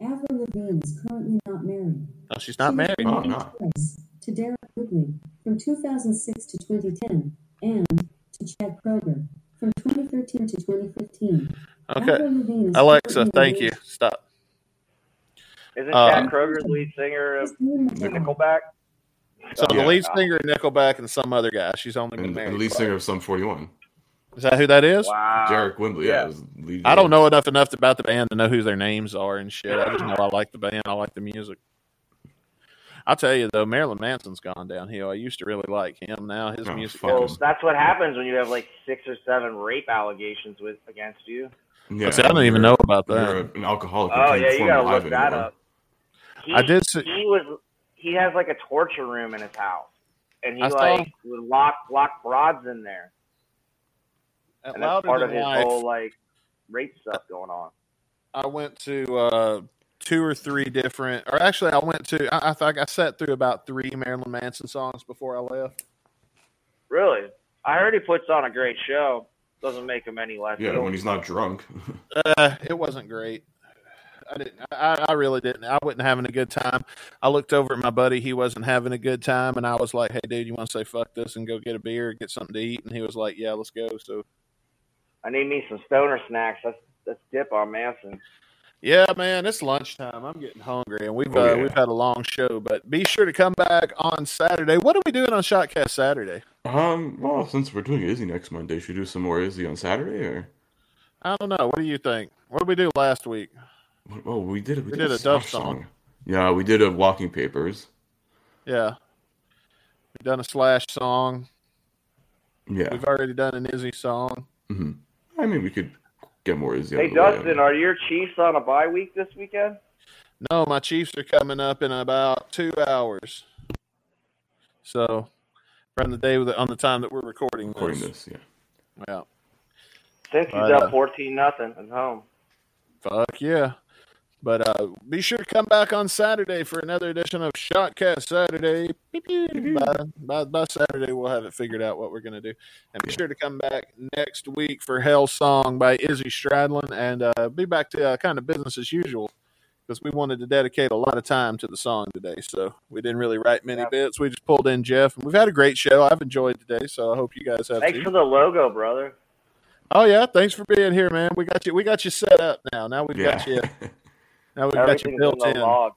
Avril Lavigne is currently not married. No, she's not She married. Oh, married no. to Deryck Whibley from 2006 to 2010 and to Chad Kroeger from 2013 to 2015. Okay. Avril Lavigne is Alexa, thank you. Stop. Isn't Chad um, Kroeger's lead singer of to Ian Nickelback? So Yeah. the lead singer of Nickelback and some other guy. She's only been And, married. and lead singer of Sum 41. Is that who that is? Wow. Deryck Whibley, yeah. yeah. lead- I don't know enough enough about the band to know who their names are and shit. I just know I like the band. I like the music. I'll tell you though, Marilyn Manson's gone downhill. I used to really like him. Now his Oh, music. fuck Well, him. that's what happens when you have like six or seven rape allegations with against you. Yeah, See, I don't even know about You're that. an alcoholic. Oh yeah, you gotta look that anymore. up. He, I did see- He was. He has like a torture room in his house, and he I saw- like would lock lock broads in there, At and that's part of his Life, whole like rape stuff going on. I went to uh, two or three different, or actually, I went to. I, I think I sat through about three Marilyn Manson songs before I left. Really, I heard he puts on a great show. Doesn't make him any less. Yeah, ill. when he's not drunk. <laughs> Uh, it wasn't great. I didn't. I, I really didn't. I wasn't having a good time. I looked over at my buddy. He wasn't having a good time, and I was like, "Hey, dude, you want to say fuck this and go get a beer, get something to eat?" And he was like, "Yeah, let's go." So, I need me some stoner snacks. Let's let's dip on Manson. yeah, man, it's lunchtime. I'm getting hungry, and we've Oh, uh, yeah. we've had a long show. But be sure to come back on Saturday. What are we doing on Shotcast Saturday? um, well, since we're doing Izzy next Monday, should we do some more Izzy on Saturday or? I don't know. What do you think? What did we do last week? Oh, we did. We, We did, did a, a Duff Slash song. Yeah, we did a Walking Papers. Yeah, we've done a Slash song. Yeah. We've already done an Izzy song. hmm I mean, we could get more Izzy. Hey out way. Dustin, are your Chiefs on a bye week this weekend? No, my Chiefs are coming up in about two hours. So, from the day with on the time that we're recording, Recording this. this, yeah. Yeah. Since he's uh, up fourteen nothing at home. Fuck yeah. But uh, be sure to come back on Saturday for another edition of Shotcast Saturday. Beep, beep. By, by, by Saturday, we'll have it figured out what we're going to do. And be sure to come back next week for Hell Song by Izzy Stradlin and uh, be back to uh, kind of business as usual because we wanted to dedicate a lot of time to the song today. So we didn't really write many Yeah. bits. We just pulled in Jeff, and we've had a great show. I've enjoyed today, so I hope you guys have Thanks too. for the logo, brother. Oh yeah, thanks for being here, man. We got you. We got you set up now. Now we've Yeah. got you. <laughs> Now we've got you Everything's in built in. log.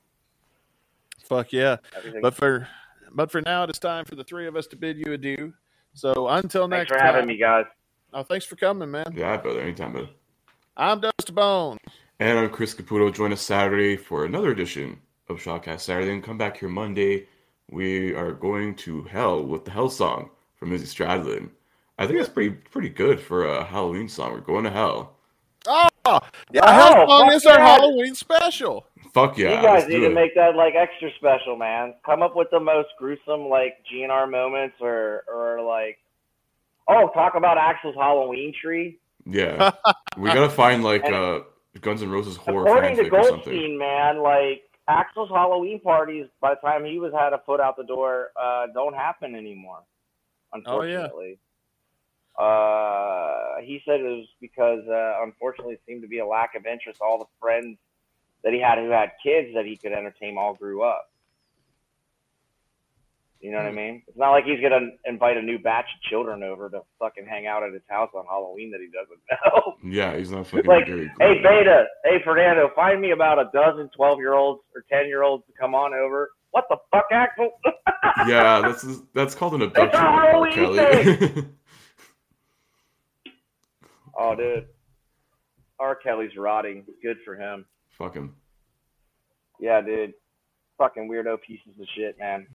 Fuck yeah. Everything. But for but for now, it's time for the three of us to bid you adieu. So until Thanks next for time. having me, guys. Oh, thanks for coming, man. yeah, brother. Anytime, brother. I'm Dust Bone. And I'm Chris Caputo. Join us Saturday for another edition of Shotcast Saturday. And come back here Monday. We are going to hell with the Hell song from Izzy Stradlin. I think that's pretty pretty good for a Halloween song. We're going to hell. Oh yeah, Oh, Hell Song is our yeah. Halloween special. Fuck yeah. you guys need to it. make that like extra special, man. Come up with the most gruesome like GNR moments, or or like, oh, talk about Axl's Halloween tree. Yeah. <laughs> we gotta find like And- uh Guns N' Roses horror According to fanfic or something. Goldstein, man, like Axl's Halloween parties, by the time he was had a foot out the door, uh, don't happen anymore. Oh, yeah. Uh, he said it was because, uh, unfortunately, it seemed to be a lack of interest. All the friends that he had who had kids that he could entertain all grew up. You know what I Hmm. mean? It's not like he's gonna invite a new batch of children over to fucking hang out at his house on Halloween that he doesn't <laughs> know. Yeah, he's not fucking Like, Hey. Beta. Hey, Fernando. Find me about a dozen 12 year olds or 10 year olds to come on over. What the fuck, Axl? <laughs> Yeah, that's that's called an abduction. a R. Halloween Kelly. <laughs> oh, dude. R. Kelly's rotting. Good for him. Fuck him. Yeah, dude. Fucking weirdo pieces of shit, man.